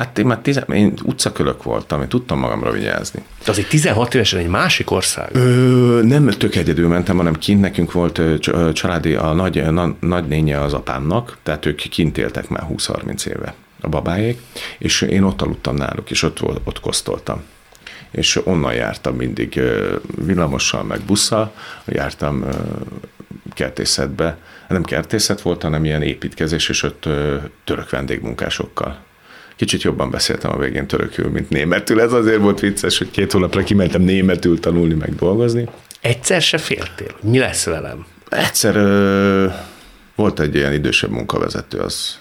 Hát én már tizen, én utcakölök voltam, én tudtam magamra vigyázni. De azért 16 évesen egy másik ország. Ö, nem tök egyedül mentem, hanem kint nekünk volt családi, a nagy, na, nagynénye az apámnak, tehát ők kint éltek már 20-30 éve a babáék, és én ott aludtam náluk, és ott, ott kosztoltam és onnan jártam mindig villamossal, meg busszal, jártam kertészetbe, nem kertészet volt, hanem ilyen építkezés, és ott török vendégmunkásokkal. Kicsit jobban beszéltem a végén törökül, mint németül. Ez azért volt vicces, hogy két hónapra kimentem németül tanulni, meg dolgozni. Egyszer se féltél? Mi lesz velem? Egyszer ö, volt egy ilyen idősebb munkavezető, az,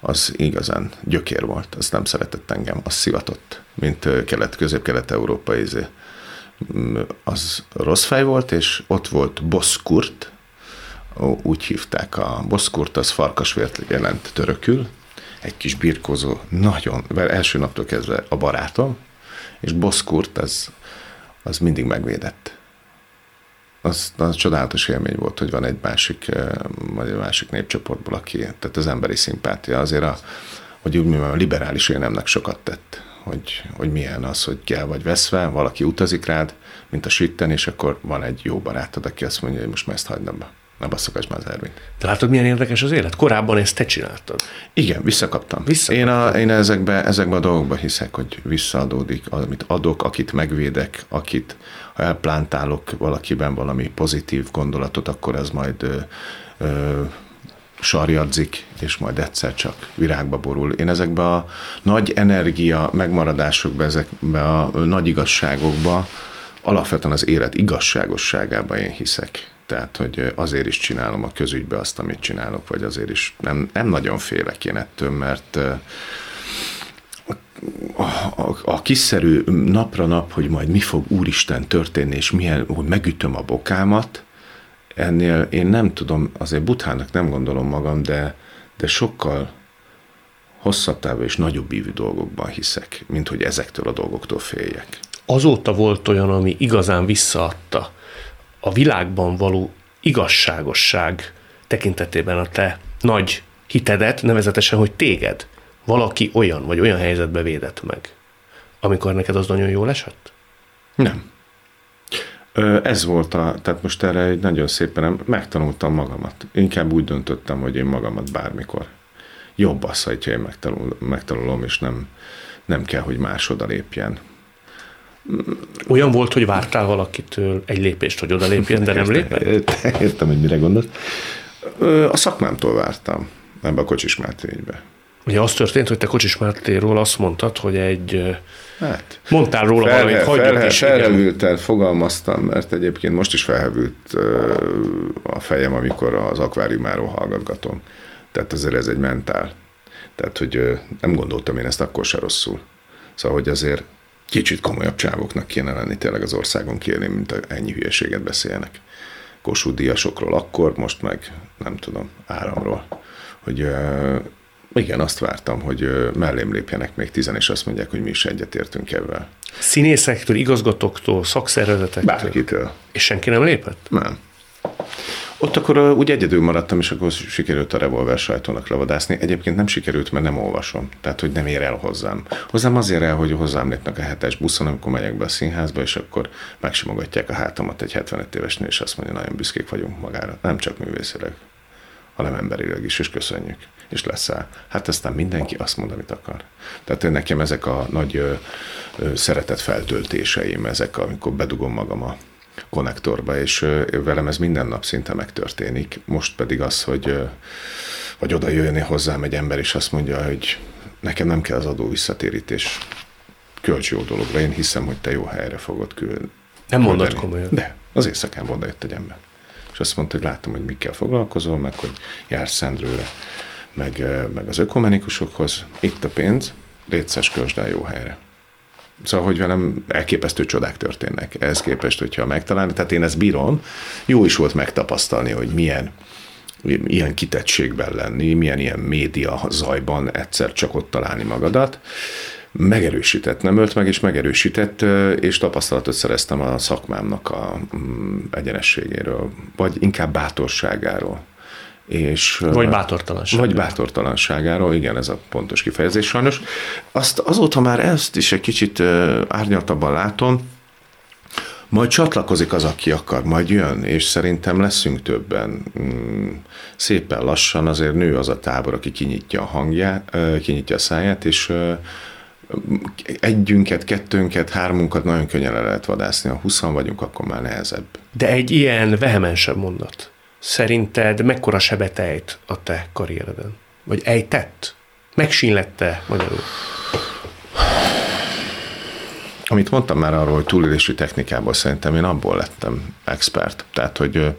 az igazán gyökér volt, az nem szeretett engem, az szivatott, mint kelet, közép-kelet-európai izé. mm, az rossz fej volt, és ott volt Boszkurt, úgy hívták a Boszkurt, az farkasvért jelent törökül, egy kis birkózó, nagyon, mert első naptól kezdve a barátom, és Boszkurt az, az mindig megvédett. Az, az csodálatos élmény volt, hogy van egy másik, eh, vagy egy másik népcsoportból, aki, tehát az emberi szimpátia azért a, hogy úgy mondjam, a liberális élemnek sokat tett, hogy, hogy milyen az, hogy kell vagy veszve, valaki utazik rád, mint a sitten, és akkor van egy jó barátod, aki azt mondja, hogy most már ezt hagyd be. Ne basszokas már az Ervin. De látod, milyen érdekes az élet? Korábban ezt te csináltad. Igen, visszakaptam. Visszakaptam. Én, a, én ezekbe, ezekbe a dolgokba hiszek, hogy visszaadódik, amit adok, akit megvédek, akit, ha elplántálok valakiben valami pozitív gondolatot, akkor ez majd ö, ö, sarjadzik, és majd egyszer csak virágba borul. Én ezekbe a nagy energia megmaradásokba, ezekbe a nagy igazságokba, alapvetően az élet igazságosságában én hiszek. Tehát, hogy azért is csinálom a közügybe azt, amit csinálok, vagy azért is nem, nem nagyon félek én ettől, mert a, a, a kiszerű napra nap, hogy majd mi fog Úristen történni, és milyen, hogy megütöm a bokámat, ennél én nem tudom, azért buthának nem gondolom magam, de, de sokkal hosszabb távú és nagyobb ívű dolgokban hiszek, mint hogy ezektől a dolgoktól féljek. Azóta volt olyan, ami igazán visszaadta a világban való igazságosság tekintetében a te nagy hitedet, nevezetesen, hogy téged valaki olyan vagy olyan helyzetbe védett meg, amikor neked az nagyon jól esett? Nem. Ez volt a, tehát most erre egy nagyon szépen megtanultam magamat. Inkább úgy döntöttem, hogy én magamat bármikor. Jobb az, hogyha én megtanul, megtanulom, és nem, nem kell, hogy más oda lépjen. Olyan volt, hogy vártál valakitől egy lépést, hogy odalépjen, de nem lépett? Értem, hogy mire gondolsz. A szakmámtól vártam ebbe a Kocsis Máté ügybe. Ugye az történt, hogy te Kocsis Mártéról azt mondtad, hogy egy... Hát, mondtál róla felhe, valamit, hagyjuk felhe, is. Felhevülten fogalmaztam, mert egyébként most is felhevült a fejem, amikor az akváriumáról hallgatgatom. Tehát azért ez egy mentál. Tehát, hogy nem gondoltam én ezt akkor se rosszul. Szóval, hogy azért kicsit komolyabb csávoknak kéne lenni tényleg az országon kérni, mint ennyi hülyeséget beszélnek. Kossuth Díjasokról akkor, most meg nem tudom, áramról. Hogy igen, azt vártam, hogy mellém lépjenek még tizen, és azt mondják, hogy mi is egyetértünk ebben. Színészektől, igazgatóktól, szakszervezetektől? Bárkitől. És senki nem lépett? Nem. Ott akkor úgy egyedül maradtam, és akkor sikerült a revolver sajtónak levadászni. Egyébként nem sikerült, mert nem olvasom. Tehát, hogy nem ér el hozzám. Hozzám azért el, hogy hozzám lépnek a hetes buszon, amikor megyek be a színházba, és akkor megsimogatják a hátamat egy 75 évesnél, és azt mondja, nagyon büszkék vagyunk magára. Nem csak művészileg, hanem emberileg is, és köszönjük. És lesz el. Hát aztán mindenki azt mond, amit akar. Tehát nekem ezek a nagy ö, ö, szeretet feltöltéseim, ezek, amikor bedugom magam a konnektorba, és velem ez minden nap szinte megtörténik. Most pedig az, hogy vagy oda jönni hozzám egy ember, és azt mondja, hogy nekem nem kell az adó visszatérítés, kölcs jó dologra, én hiszem, hogy te jó helyre fogod küldeni. Nem mondod komolyan. De, az éjszakán oda jött egy ember. És azt mondta, hogy látom, hogy mikkel foglalkozol, meg hogy jársz Szendrőre, meg, meg az ökumenikusokhoz. Itt a pénz, létszes költsd el jó helyre. Szóval, hogy velem elképesztő csodák történnek. Ehhez képest, hogyha megtalálni, tehát én ezt bírom. Jó is volt megtapasztalni, hogy milyen ilyen kitettségben lenni, milyen ilyen média zajban egyszer csak ott találni magadat. megerősített, nem ölt meg, és megerősített, és tapasztalatot szereztem a szakmámnak a mm, egyenességéről, vagy inkább bátorságáról. És, vagy bátortalanságáról. Vagy bátortalanságáról, igen, ez a pontos kifejezés sajnos. Azt azóta már ezt is egy kicsit árnyaltabban látom, majd csatlakozik az, aki akar, majd jön, és szerintem leszünk többen. Mm, szépen lassan azért nő az a tábor, aki kinyitja a hangját, kinyitja a száját, és együnket, kettőnket, hármunkat nagyon könnyen le lehet vadászni. Ha huszan vagyunk, akkor már nehezebb. De egy ilyen vehemensebb mondat, szerinted mekkora sebet ejt a te karriereden? Vagy ejtett? Megsínlette magyarul? Amit mondtam már arról, hogy túlélési technikából szerintem én abból lettem expert. Tehát, hogy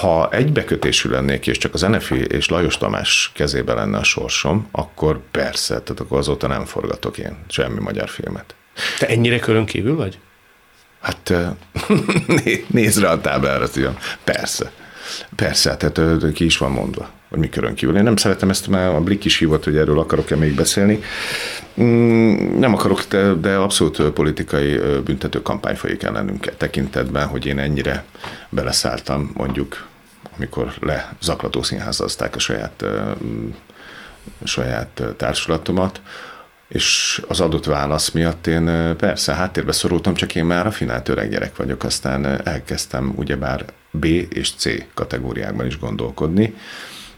ha egybekötésű lennék, és csak az NFI és Lajos Tamás kezébe lenne a sorsom, akkor persze, tehát akkor azóta nem forgatok én semmi magyar filmet. Te ennyire körön kívül vagy? Hát nézd rá a táblára, persze. Persze, tehát ki is van mondva, hogy mi körön kívül. Én nem szeretem ezt, mert a Blik is hívott, hogy erről akarok-e még beszélni. Mm, nem akarok, de, de abszolút politikai büntető kampány folyik ellenünk tekintetben, hogy én ennyire beleszálltam, mondjuk, amikor lezaklató színházazták a saját, saját társulatomat, és az adott válasz miatt én persze háttérbe szorultam, csak én már rafinált öreg gyerek vagyok, aztán elkezdtem ugyebár B és C kategóriákban is gondolkodni,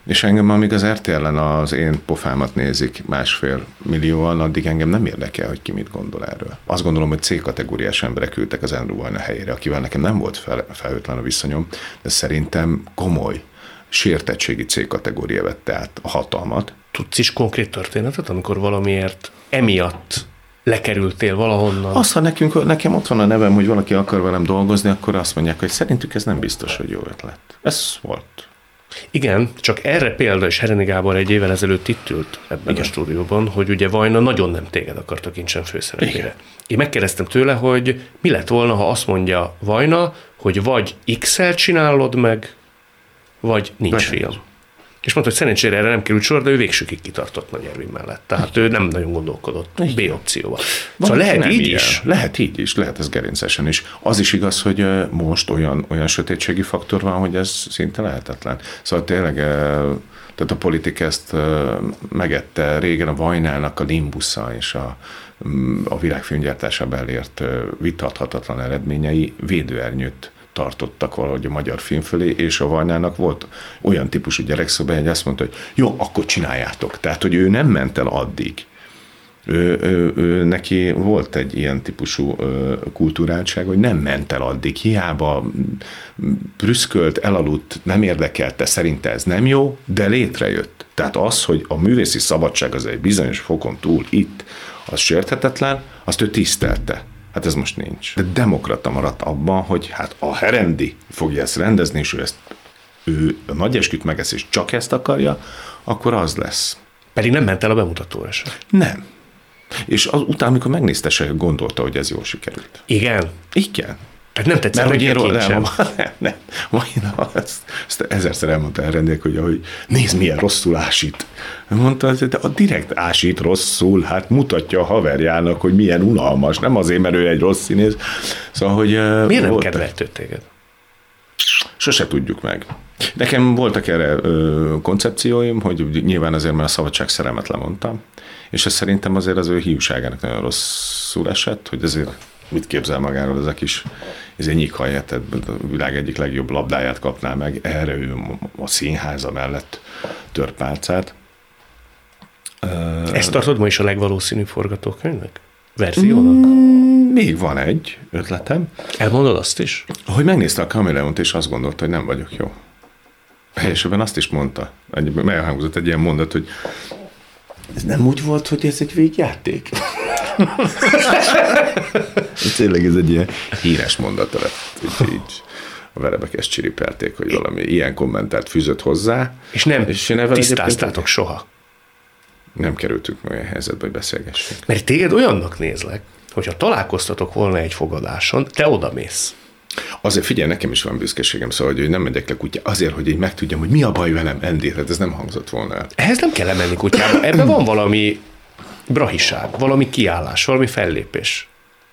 és engem, amíg az RTL-en az én pofámat nézik másfél millióan, addig engem nem érdekel, hogy ki mit gondol erről. Azt gondolom, hogy C kategóriás emberek ültek az Andrew Vajna helyére, akivel nekem nem volt fel, felhőtlen a viszonyom, de szerintem komoly sértettségi C kategória vette át a hatalmat. Tudsz is konkrét történetet, amikor valamiért emiatt lekerültél valahonnan? Az, ha nekünk, nekem ott van a nevem, hogy valaki akar velem dolgozni, akkor azt mondják, hogy szerintük ez nem biztos, hogy jó ötlet. Ez volt. Igen, csak erre példa is Hereni Gábor egy évvel ezelőtt itt ült ebben Igen. a stúdióban, hogy ugye Vajna nagyon nem téged akartak incsen főszerepére. Én megkérdeztem tőle, hogy mi lett volna, ha azt mondja Vajna, hogy vagy X-el csinálod meg, vagy nincs Vagy film. És mondta, hogy szerencsére erre nem került sor, de ő végsőkig kitartott Nagy Ervin mellett. Tehát ő nem nagyon gondolkodott B opcióval. Szóval lehet így ilyen. is? Lehet így is, lehet ez gerincesen is. Az is igaz, hogy most olyan, olyan sötétségi faktor van, hogy ez szinte lehetetlen. Szóval tényleg tehát a politika ezt megette régen a Vajnának a limbusza és a, mm, a világfilmgyártásában elért vitathatatlan eredményei védőernyőt tartottak valahogy a magyar film fölé, és a Vajnának volt olyan típusú gyerekszoba, hogy azt mondta, hogy jó, akkor csináljátok. Tehát, hogy ő nem ment el addig. Ő, ő, ő, neki volt egy ilyen típusú ö, kulturáltság, hogy nem ment el addig, hiába prüszkölt, elaludt, nem érdekelte, szerinte ez nem jó, de létrejött. Tehát az, hogy a művészi szabadság az egy bizonyos fokon túl itt, az sérthetetlen, azt ő tisztelte. Hát ez most nincs. De demokrata maradt abban, hogy hát a Herendi fogja ezt rendezni, és ő ezt ő a nagy esküt megesz, és csak ezt akarja, akkor az lesz. Pedig nem ment el a bemutatóra sem. Nem. És az, utána, amikor megnézte, se gondolta, hogy ez jól sikerült. Igen? Igen. Tehát nem tetszett hogy én nem, nem, nem. Majd ezt, ezt ezerszer elmondta el rendek, hogy ahogy nézd, milyen rosszul ásít. Mondta, de a direkt ásít rosszul, hát mutatja a haverjának, hogy milyen unalmas, nem azért, mert ő egy rossz színész. Szóval, hogy... Miért nem kedvelt téged? Sose tudjuk meg. Nekem voltak erre ö, koncepcióim, hogy nyilván azért, mert a szabadság szeremet lemondtam, és ez szerintem azért az ő hiúságának nagyon rosszul esett, hogy azért mit képzel magáról ez a kis ez egy nyikhaját, tehát a világ egyik legjobb labdáját kapná meg, erre ő a színháza mellett törpálcát. Ezt tartod ma is a legvalószínűbb forgatókönyvnek? Verziónak? Mm, még van egy ötletem. Elmondod azt is? Hogy megnézte a kameleont, és azt gondolta, hogy nem vagyok jó. Helyesebben azt is mondta, elhangzott egy ilyen mondat, hogy ez nem úgy volt, hogy ez egy végjáték. Tényleg ez egy ilyen híres mondat lett, így, így a verebek ezt csiripelték, hogy valami ilyen kommentárt fűzött hozzá. És nem és én tisztáztátok soha. Nem kerültünk olyan helyzetbe, hogy beszélgessünk. Mert téged olyannak nézlek, hogyha találkoztatok volna egy fogadáson, te oda mész. Azért figyelj, nekem is van büszkeségem, szóval, hogy nem megyek le kutya, azért, hogy én megtudjam, hogy mi a baj velem, Endi, hát ez nem hangzott volna el. Ehhez nem kell lemenni kutyába, ebben van valami brahiság, valami kiállás, valami fellépés.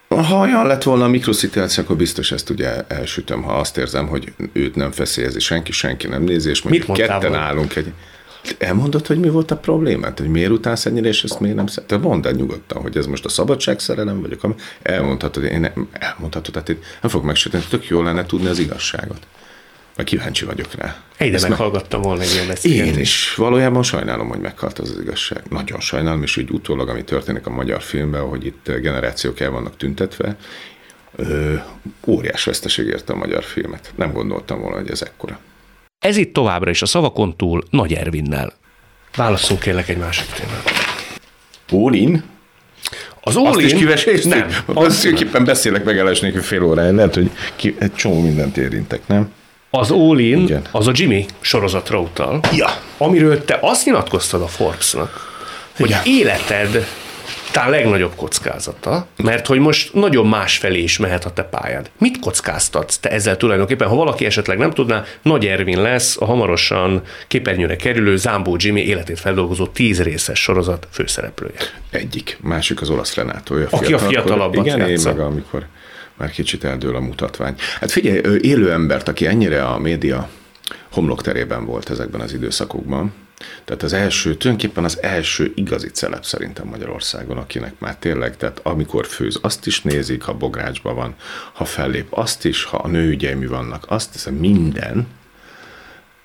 Ha olyan lett volna a mikroszituáció, akkor biztos ezt ugye elsütöm, ha azt érzem, hogy őt nem feszélyezi senki, senki nem nézi, és mondjuk Mit ketten volna? állunk egy... Elmondod, hogy mi volt a problémát? Hogy miért utálsz ennyire, és ezt miért nem szeret? Te mondd el nyugodtan, hogy ez most a szabadságszerelem, vagy a... Elmondhatod, én nem, elmondhatod, tehát én nem fogok megsütni, tök jó lenne tudni az igazságot. Vagy kíváncsi vagyok rá. Egyre Ezt meghallgattam volna egy ilyen én beszélgetést. is. Valójában sajnálom, hogy meghalt az az igazság. Nagyon sajnálom, és úgy utólag, ami történik a magyar filmben, hogy itt generációk el vannak tüntetve, ö, óriás veszteség érte a magyar filmet. Nem gondoltam volna, hogy ez ekkora. Ez itt továbbra is a szavakon túl Nagy Ervinnel. Válasszunk kérlek egy másik témát. Ólin? Az Azt is All-in- kiveséztük? Nem. Azt tulajdonképpen beszélek megállás nélkül fél órája. Lehet, hogy ki, egy csomó mindent érintek, nem? Az All-in, Igen. az a Jimmy sorozatra utal, Ja. amiről te azt nyilatkoztad a Forbes-nak, hogy Igen. életed talán legnagyobb kockázata, mert hogy most nagyon másfelé is mehet a te pályád. Mit kockáztatsz te ezzel tulajdonképpen? Ha valaki esetleg nem tudná, Nagy Ervin lesz a hamarosan képernyőre kerülő Zámbó Jimmy életét feldolgozó tíz részes sorozat főszereplője. Egyik. Másik az olasz Renátó. Aki a fiatalabbat Igen, én meg amikor már kicsit eldől a mutatvány. Hát figyelj, élő embert, aki ennyire a média homlokterében volt ezekben az időszakokban, tehát az első, tulajdonképpen az első igazi celeb szerintem Magyarországon, akinek már tényleg, tehát amikor főz, azt is nézik, ha bográcsban van, ha fellép, azt is, ha a nőügyei vannak, azt hiszem minden,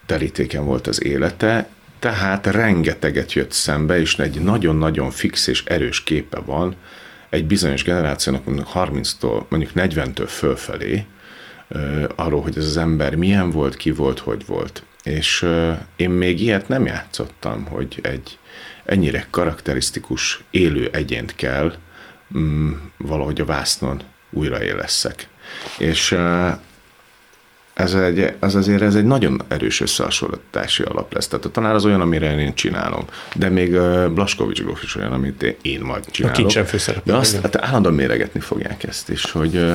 terítéken volt az élete, tehát rengeteget jött szembe, és egy nagyon-nagyon fix és erős képe van egy bizonyos generációnak, mondjuk 30-tól, mondjuk 40-től fölfelé, arról, hogy ez az ember milyen volt, ki volt, hogy volt. És én még ilyet nem játszottam, hogy egy ennyire karakterisztikus élő egyént kell mm, valahogy a vásznon újraélesszek. És ez egy, az azért ez egy nagyon erős összehasonlítási alap lesz. Tehát a tanár az olyan, amire én csinálom. De még Blaskovics Gróf is olyan, amit én- majd csinálok. kincsen főszereplő, De azt igen. hát állandóan méregetni fogják ezt is, hogy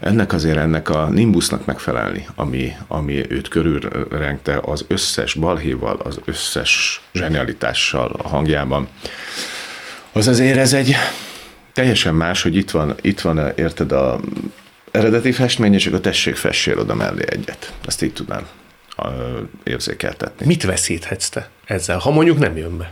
ennek azért ennek a nimbusnak megfelelni, ami, ami őt körülrengte az összes balhéval, az összes zsenialitással a hangjában. Az azért ez egy teljesen más, hogy itt van, itt van érted a eredeti festmény, és akkor tessék, fessél oda mellé egyet. Ezt így tudnám érzékeltetni. Mit veszíthetsz te ezzel, ha mondjuk nem jön be?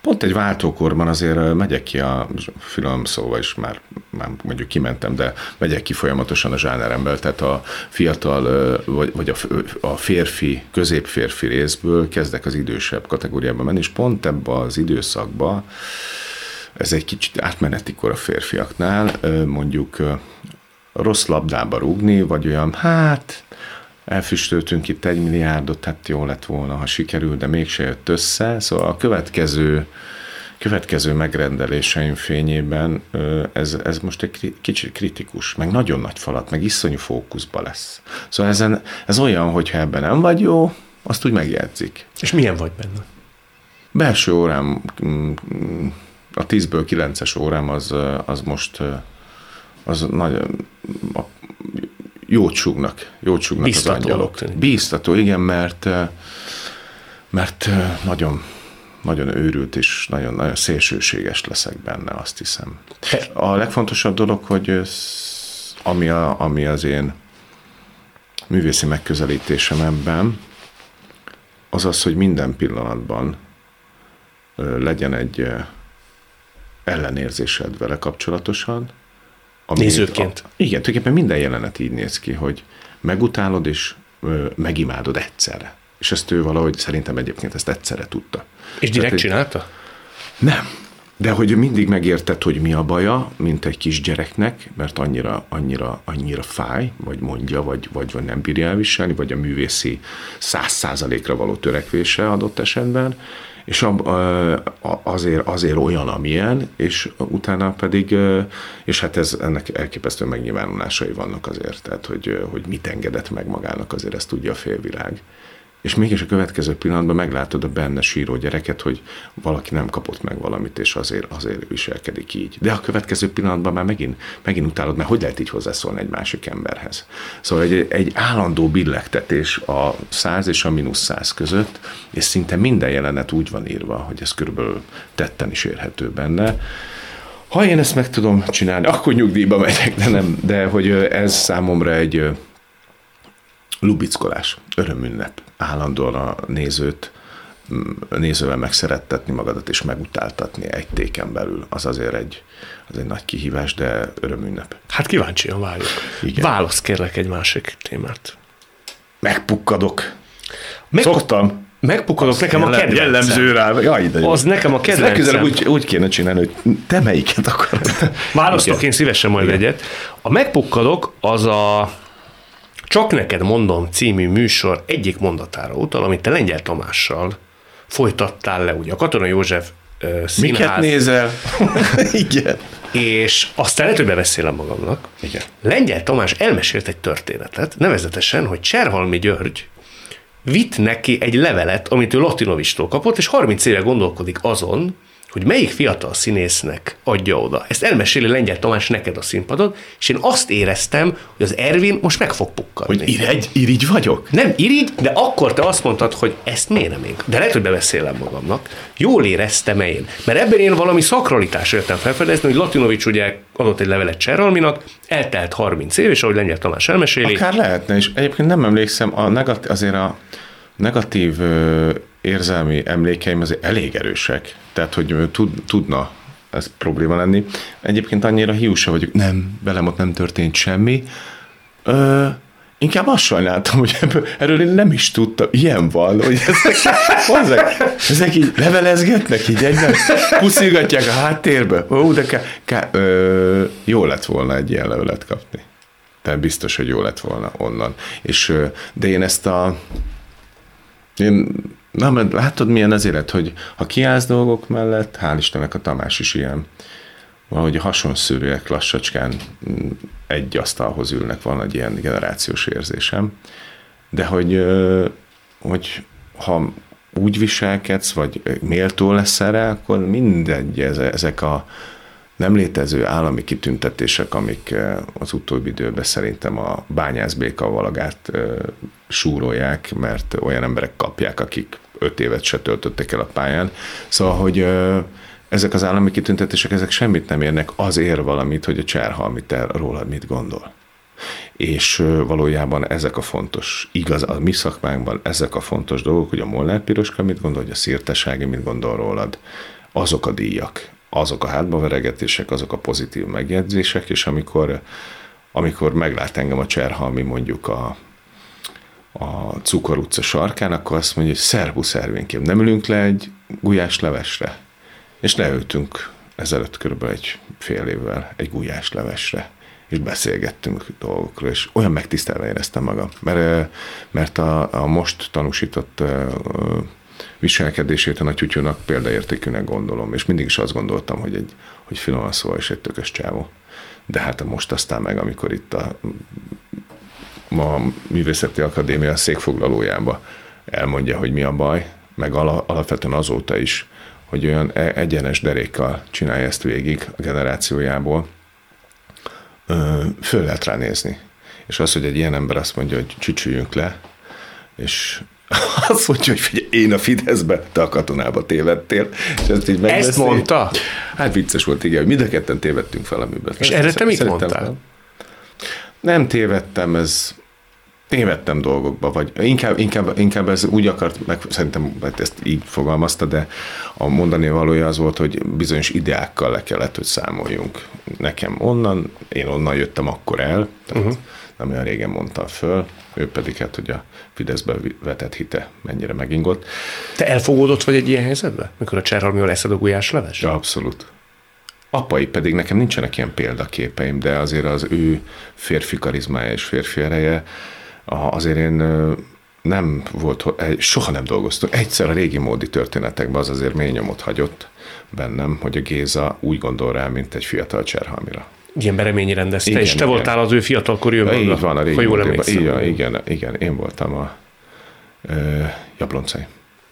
Pont egy váltókorban azért megyek ki a film szóval is már, már mondjuk kimentem, de megyek ki folyamatosan a zsáneremből, tehát a fiatal vagy, vagy a, a férfi, középférfi részből kezdek az idősebb kategóriába menni, és pont ebbe az időszakba ez egy kicsit átmeneti kor a férfiaknál, mondjuk rossz labdába rúgni, vagy olyan, hát elfüstöltünk itt egy milliárdot, hát jó lett volna, ha sikerül, de mégse jött össze. Szóval a következő következő megrendeléseim fényében ez, ez most egy kicsit kritikus, meg nagyon nagy falat, meg iszonyú fókuszba lesz. Szóval ezen, ez olyan, hogyha ebben nem vagy jó, azt úgy megjegyzik. És milyen vagy benne? Belső órám, mm, mm, a 10-ből 9-es órám az, az most az nagyon a, jót súgnak, jót súgnak Bíztatónak az angyalok. tűnik. Bíztató, igen, mert mert nagyon nagyon őrült és nagyon, nagyon szélsőséges leszek benne, azt hiszem. A legfontosabb dolog, hogy ami, a, ami az én művészi megközelítésem ebben, az az, hogy minden pillanatban ö, legyen egy ellenérzésed vele kapcsolatosan. Ami- Nézőként. A, igen, tulajdonképpen minden jelenet így néz ki, hogy megutálod és ö, megimádod egyszerre. És ezt ő valahogy szerintem egyébként ezt egyszerre tudta. És direkt Tehát, csinálta? nem. De hogy mindig megérted, hogy mi a baja, mint egy kisgyereknek, mert annyira, annyira, annyira fáj, vagy mondja, vagy, vagy, vagy nem bírja elviselni, vagy a művészi száz százalékra való törekvése adott esetben, és ab, azért, azért olyan, amilyen, és utána pedig, és hát ez, ennek elképesztő megnyilvánulásai vannak azért, tehát hogy, hogy mit engedett meg magának, azért ezt tudja a félvilág és mégis a következő pillanatban meglátod a benne síró gyereket, hogy valaki nem kapott meg valamit, és azért, azért viselkedik így. De a következő pillanatban már megint, megint utálod, mert hogy lehet így hozzászólni egy másik emberhez. Szóval egy, egy állandó billegtetés a 100 és a mínusz 100 között, és szinte minden jelenet úgy van írva, hogy ez körülbelül tetten is érhető benne. Ha én ezt meg tudom csinálni, akkor nyugdíjba megyek, de nem, de hogy ez számomra egy lubickolás, örömünnep, állandóan a nézőt, a nézővel megszerettetni magadat és megutáltatni egy téken belül, az azért egy, az egy nagy kihívás, de örömünnep. Hát kíváncsian várjuk. Igen. Válasz kérlek egy másik témát. Megpukkadok. Meg... Szoktam. Megpukkadok, nekem a kedvencem. Jellemző rá. Jaj, de jó. Az nekem a kedvencem. Legközelebb úgy, úgy kéne csinálni, hogy te melyiket akarod. Választok én szívesen majd Igen. egyet. A Megpukkadok az a Csak neked mondom című műsor egyik mondatára utal, amit te Lengyel Tamással folytattál le, ugye a Katona József Miket színház, nézel? Igen. és aztán lehet, hogy bebeszélem magamnak. Igen. Lengyel Tamás elmesélt egy történetet, nevezetesen, hogy Cserhalmi György vitt neki egy levelet, amit ő Latinovistól kapott, és 30 éve gondolkodik azon, hogy melyik fiatal színésznek adja oda. Ezt elmeséli Lengyel Tamás neked a színpadon, és én azt éreztem, hogy az Ervin most meg fog pukkadni. Hogy irigy, irigy vagyok? Nem irigy, de akkor te azt mondtad, hogy ezt miért nem én? De lehet, hogy bebeszélem magamnak. Jól éreztem -e én. Mert ebben én valami szakralitás jöttem felfedezni, hogy Latinovics ugye adott egy levelet Cseralminak, eltelt 30 év, és ahogy Lengyel Tamás elmeséli, Akár lehetne, és egyébként nem emlékszem, a negatív, azért a negatív ö, érzelmi emlékeim azért elég erősek. Tehát, hogy tud, tudna ez probléma lenni. Egyébként annyira hiúsa vagyok, nem, velem ott nem történt semmi. Ö, inkább azt sajnáltam, hogy ebből, erről én nem is tudtam. Ilyen van, hogy ezek, ezek, ezek így levelezgetnek így egyben, puszilgatják a háttérbe. Ó, de ká, ká, ö, jó lett volna egy ilyen levelet kapni. Tehát biztos, hogy jó lett volna onnan. És, de én ezt a én, na, mert látod, milyen az élet, hogy ha kiállsz dolgok mellett, hál' Istennek a Tamás is ilyen, valahogy hasonszűrűek lassacskán mm, egy asztalhoz ülnek, van egy ilyen generációs érzésem, de hogy, hogy ha úgy viselkedsz, vagy méltó lesz erre, akkor mindegy, ez- ezek a nem létező állami kitüntetések, amik eh, az utóbbi időben szerintem a bányászbéka valagát eh, súrolják, mert olyan emberek kapják, akik öt évet se töltöttek el a pályán. Szóval, hogy eh, ezek az állami kitüntetések, ezek semmit nem érnek, az ér valamit, hogy a cserhalmi te rólad mit gondol. És valójában ezek a fontos, igaz, a mi szakmánkban ezek a fontos dolgok, hogy a Molnár Piroska mit gondol, hogy a Szirtesági mit gondol rólad, azok a díjak, azok a hátbaveregetések, azok a pozitív megjegyzések, és amikor, amikor meglát engem a Cserhalmi mondjuk a, a Cukor utca sarkán, akkor azt mondja, hogy szervusz Ervénkém, nem ülünk le egy gulyás levesre? És leültünk ezelőtt körülbelül egy fél évvel egy gulyás levesre, és beszélgettünk dolgokról, és olyan megtisztelve éreztem magam, mert, mert a, a most tanúsított viselkedését a nagyutyúnak példaértékűnek gondolom, és mindig is azt gondoltam, hogy egy hogy finoman szóval is egy tökös csávó. De hát most aztán meg, amikor itt a a Művészeti Akadémia székfoglalójába elmondja, hogy mi a baj, meg ala, alapvetően azóta is, hogy olyan e- egyenes derékkal csinálja ezt végig a generációjából, föl lehet rá nézni. És az, hogy egy ilyen ember azt mondja, hogy csücsüljünk le, és azt mondja, hogy figyelj, én a Fideszbe, te a katonába tévedtél. És ezt így Ezt mondta? Hát vicces volt, igen, hogy mind a ketten tévedtünk valamiben. És erre te mit mondtál? nem. Nem tévedtem, ez tévedtem dolgokba, vagy inkább, inkább, inkább ez úgy akart, meg szerintem hát ezt így fogalmazta, de a mondani valója az volt, hogy bizonyos ideákkal le kellett, hogy számoljunk. Nekem onnan, én onnan jöttem akkor el, tehát uh-huh. Nem olyan régen mondta föl, ő pedig hát, hogy a Fideszbe vetett hite mennyire megingott. Te elfogódott vagy egy ilyen helyzetben? Mikor a Cserhalmival eszed a gulyás leves? Ja, abszolút. Apai pedig nekem nincsenek ilyen példaképeim, de azért az ő férfi karizmája és férfi ereje, azért én nem volt, soha nem dolgoztunk. Egyszer a régi módi történetekben az azért mély nyomot hagyott bennem, hogy a Géza úgy gondol rá, mint egy fiatal Cserhalmira. Ilyen bereményi rendezte, Igen, és te igen. voltál az ő fiatalkori Ja, önmagga, így van, a régi ha jól emlékszem. Igen, igen, igen, én voltam a Jabloncai.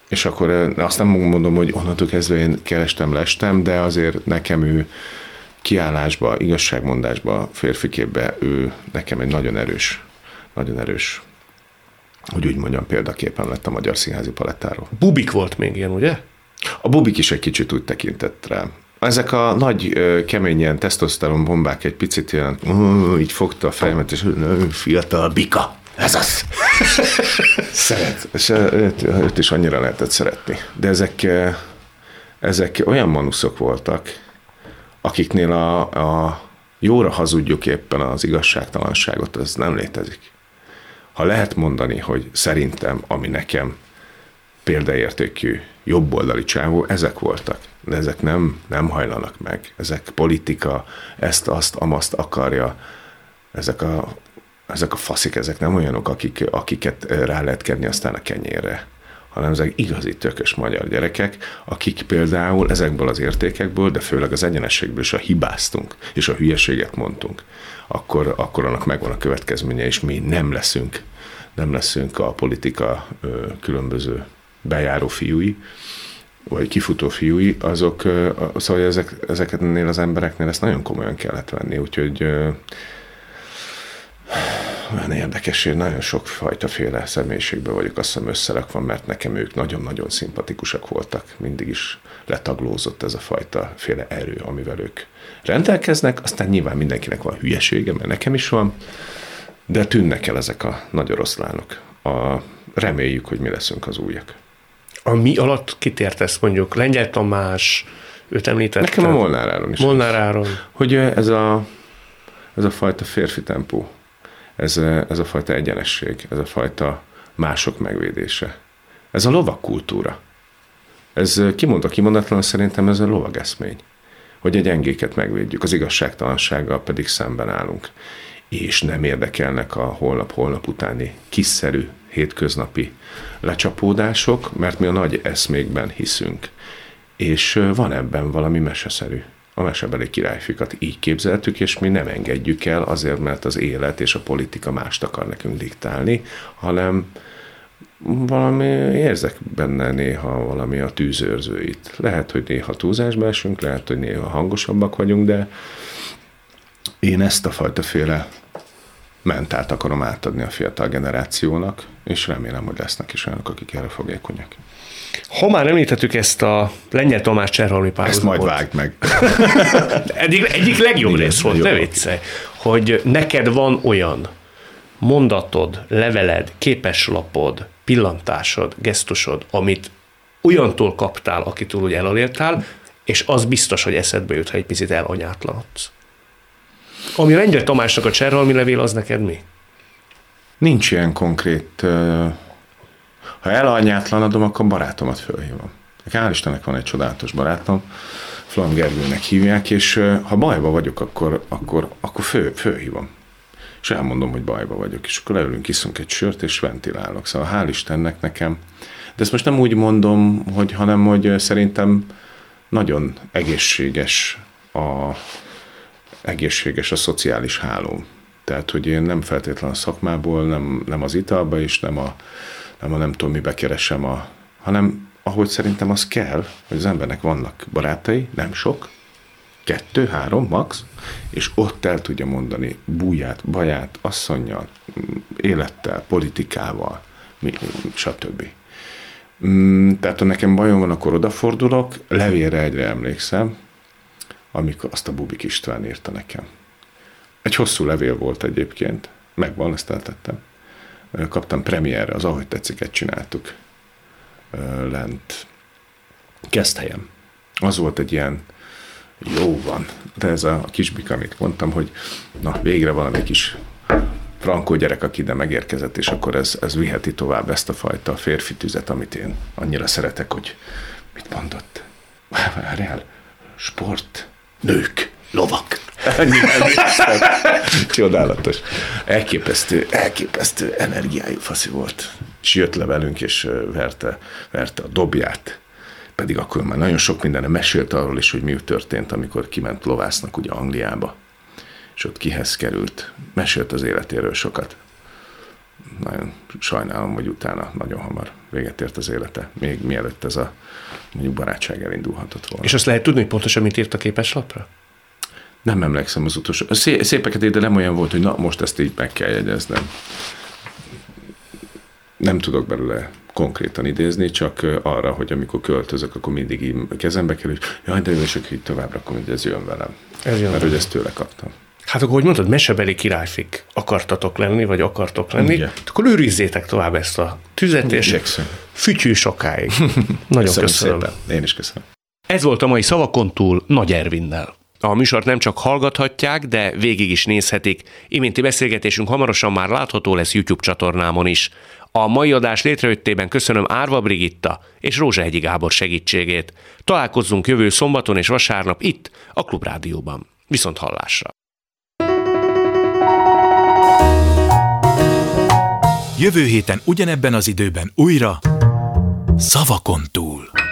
És akkor azt nem mondom, hogy onnantól kezdve én kerestem, lestem, de azért nekem ő kiállásba, igazságmondásba, férfiképbe ő nekem egy nagyon erős, nagyon erős hogy úgy mondjam, példaképpen lett a magyar színházi palettáról. Bubik volt még ilyen, ugye? A Bubik is egy kicsit úgy tekintett rám. Ezek a nagy, kemény ilyen tesztoszteron bombák egy picit ilyen, így fogta a fejemet, és fiatal bika. Ez az. Szeret. És őt, őt is annyira lehetett szeretni. De ezek, ezek olyan manuszok voltak, akiknél a, a jóra hazudjuk éppen az igazságtalanságot, az nem létezik. Ha lehet mondani, hogy szerintem, ami nekem példaértékű jobboldali csávó, ezek voltak. De ezek nem, nem hajlanak meg. Ezek politika, ezt, azt, amazt akarja. Ezek a, ezek a faszik, ezek nem olyanok, akik, akiket rá lehet kenni aztán a kenyérre hanem ezek igazi tökös magyar gyerekek, akik például ezekből az értékekből, de főleg az egyenességből is a hibáztunk, és a hülyeséget mondtunk, akkor, akkor annak megvan a következménye, és mi nem leszünk, nem leszünk a politika különböző bejáró fiúi, vagy kifutó fiúi, azok, szóval ezek, ezeknél az embereknél ezt nagyon komolyan kellett venni, úgyhogy olyan érdekes, hogy nagyon sokfajta féle személyiségben vagyok azt hiszem összerakva, mert nekem ők nagyon-nagyon szimpatikusak voltak. Mindig is letaglózott ez a fajta féle erő, amivel ők rendelkeznek. Aztán nyilván mindenkinek van hülyesége, mert nekem is van, de tűnnek el ezek a nagy oroszlánok. A, reméljük, hogy mi leszünk az újak. A mi alatt kitértesz mondjuk Lengyel Tamás, őt említett. Nekem a Molnár Áron is. Molnár Áron. Hogy ez a, ez a fajta férfi tempó, ez, ez a fajta egyenesség, ez a fajta mások megvédése. Ez a lovak kultúra. Ez kimondva kimondatlan, szerintem ez a lovag eszmény. Hogy egy gyengéket megvédjük, az igazságtalansággal pedig szemben állunk. És nem érdekelnek a holnap-holnap utáni kiszerű, hétköznapi lecsapódások, mert mi a nagy eszmékben hiszünk. És van ebben valami meseszerű a mesebeli királyfikat így képzeltük, és mi nem engedjük el azért, mert az élet és a politika mást akar nekünk diktálni, hanem valami érzek benne néha valami a tűzőrzőit. Lehet, hogy néha túlzásba esünk, lehet, hogy néha hangosabbak vagyunk, de én ezt a fajta féle mentát akarom átadni a fiatal generációnak, és remélem, hogy lesznek is olyanok, akik erre fogékonyak. Ha már említettük ezt a Lengyel Tamás Cserholmi párhuzamot. Ezt majd vágd meg. Eddig, egyik legjobb rész volt, ne viccelj, hogy neked van olyan mondatod, leveled, képeslapod, pillantásod, gesztusod, amit olyantól kaptál, akitől úgy elalértál, és az biztos, hogy eszedbe jut, ha egy picit elanyátlanodsz. Ami Lengyel Tamásnak a Cserholmi levél, az neked mi? Nincs ilyen konkrét ha elanyátlanodom, akkor barátomat fölhívom. Hál' Istennek van egy csodálatos barátom, Flam Gergőnek hívják, és ha bajba vagyok, akkor, akkor, akkor fő, fölhívom. És elmondom, hogy bajba vagyok, és akkor leülünk, iszunk egy sört, és ventilálok. Szóval hál' Istennek nekem. De ezt most nem úgy mondom, hogy, hanem hogy szerintem nagyon egészséges a, egészséges a szociális hálóm. Tehát, hogy én nem feltétlenül a szakmából, nem, nem az italba, és nem a, nem a nem tudom mibe keresem, a, hanem ahogy szerintem az kell, hogy az embernek vannak barátai, nem sok, kettő, három max, és ott el tudja mondani búját, baját, asszonyjal, élettel, politikával, stb. Mm, tehát ha nekem bajom van, akkor odafordulok, levélre egyre emlékszem, amikor azt a Bubik István írta nekem. Egy hosszú levél volt egyébként, megvan, ezt eltettem kaptam premierre, az Ahogy tetszik, csináltuk lent helyem. Az volt egy ilyen jó van, de ez a kisbik, amit mondtam, hogy na, végre valami kis frankó gyerek, aki ide megérkezett, és akkor ez, ez viheti tovább ezt a fajta férfi tüzet, amit én annyira szeretek, hogy mit mondott? Várjál, sport, nők, lovak. Csodálatos. Elképesztő, elképesztő energiájú faszi volt. És jött le velünk, és verte, verte a dobját. Pedig akkor már nagyon sok mindenre mesélt arról is, hogy mi történt, amikor kiment lovásznak ugye Angliába. És ott kihez került. Mesélt az életéről sokat. Nagyon sajnálom, hogy utána nagyon hamar véget ért az élete, még mielőtt ez a mondjuk barátság elindulhatott volna. És azt lehet tudni, hogy pontosan mit írt a képeslapra? Nem emlékszem az utolsó. Szé- szépeket de nem olyan volt, hogy na, most ezt így meg kell jegyeznem. Nem tudok belőle konkrétan idézni, csak arra, hogy amikor költözök, akkor mindig így kezembe kell, hogy jaj, de jó, és akkor így tovább rakom, hogy ez jön velem. Ez jön Mert hogy ezt tőle kaptam. Hát akkor, hogy mondtad, mesebeli királyfik akartatok lenni, vagy akartok lenni, Igen. akkor őrizzétek tovább ezt a tüzet, és Igyekszem. fütyű sokáig. Nagyon köszönöm. köszönöm. Szépen. Én is köszönöm. Ez volt a mai szavakon túl Nagy Ervinnel. A műsort nem csak hallgathatják, de végig is nézhetik. Iménti beszélgetésünk hamarosan már látható lesz YouTube csatornámon is. A mai adás létrejöttében köszönöm Árva Brigitta és Rózsahegyi Gábor segítségét. Találkozzunk jövő szombaton és vasárnap itt, a Klubrádióban. Viszont hallásra! Jövő héten ugyanebben az időben újra Szavakon túl.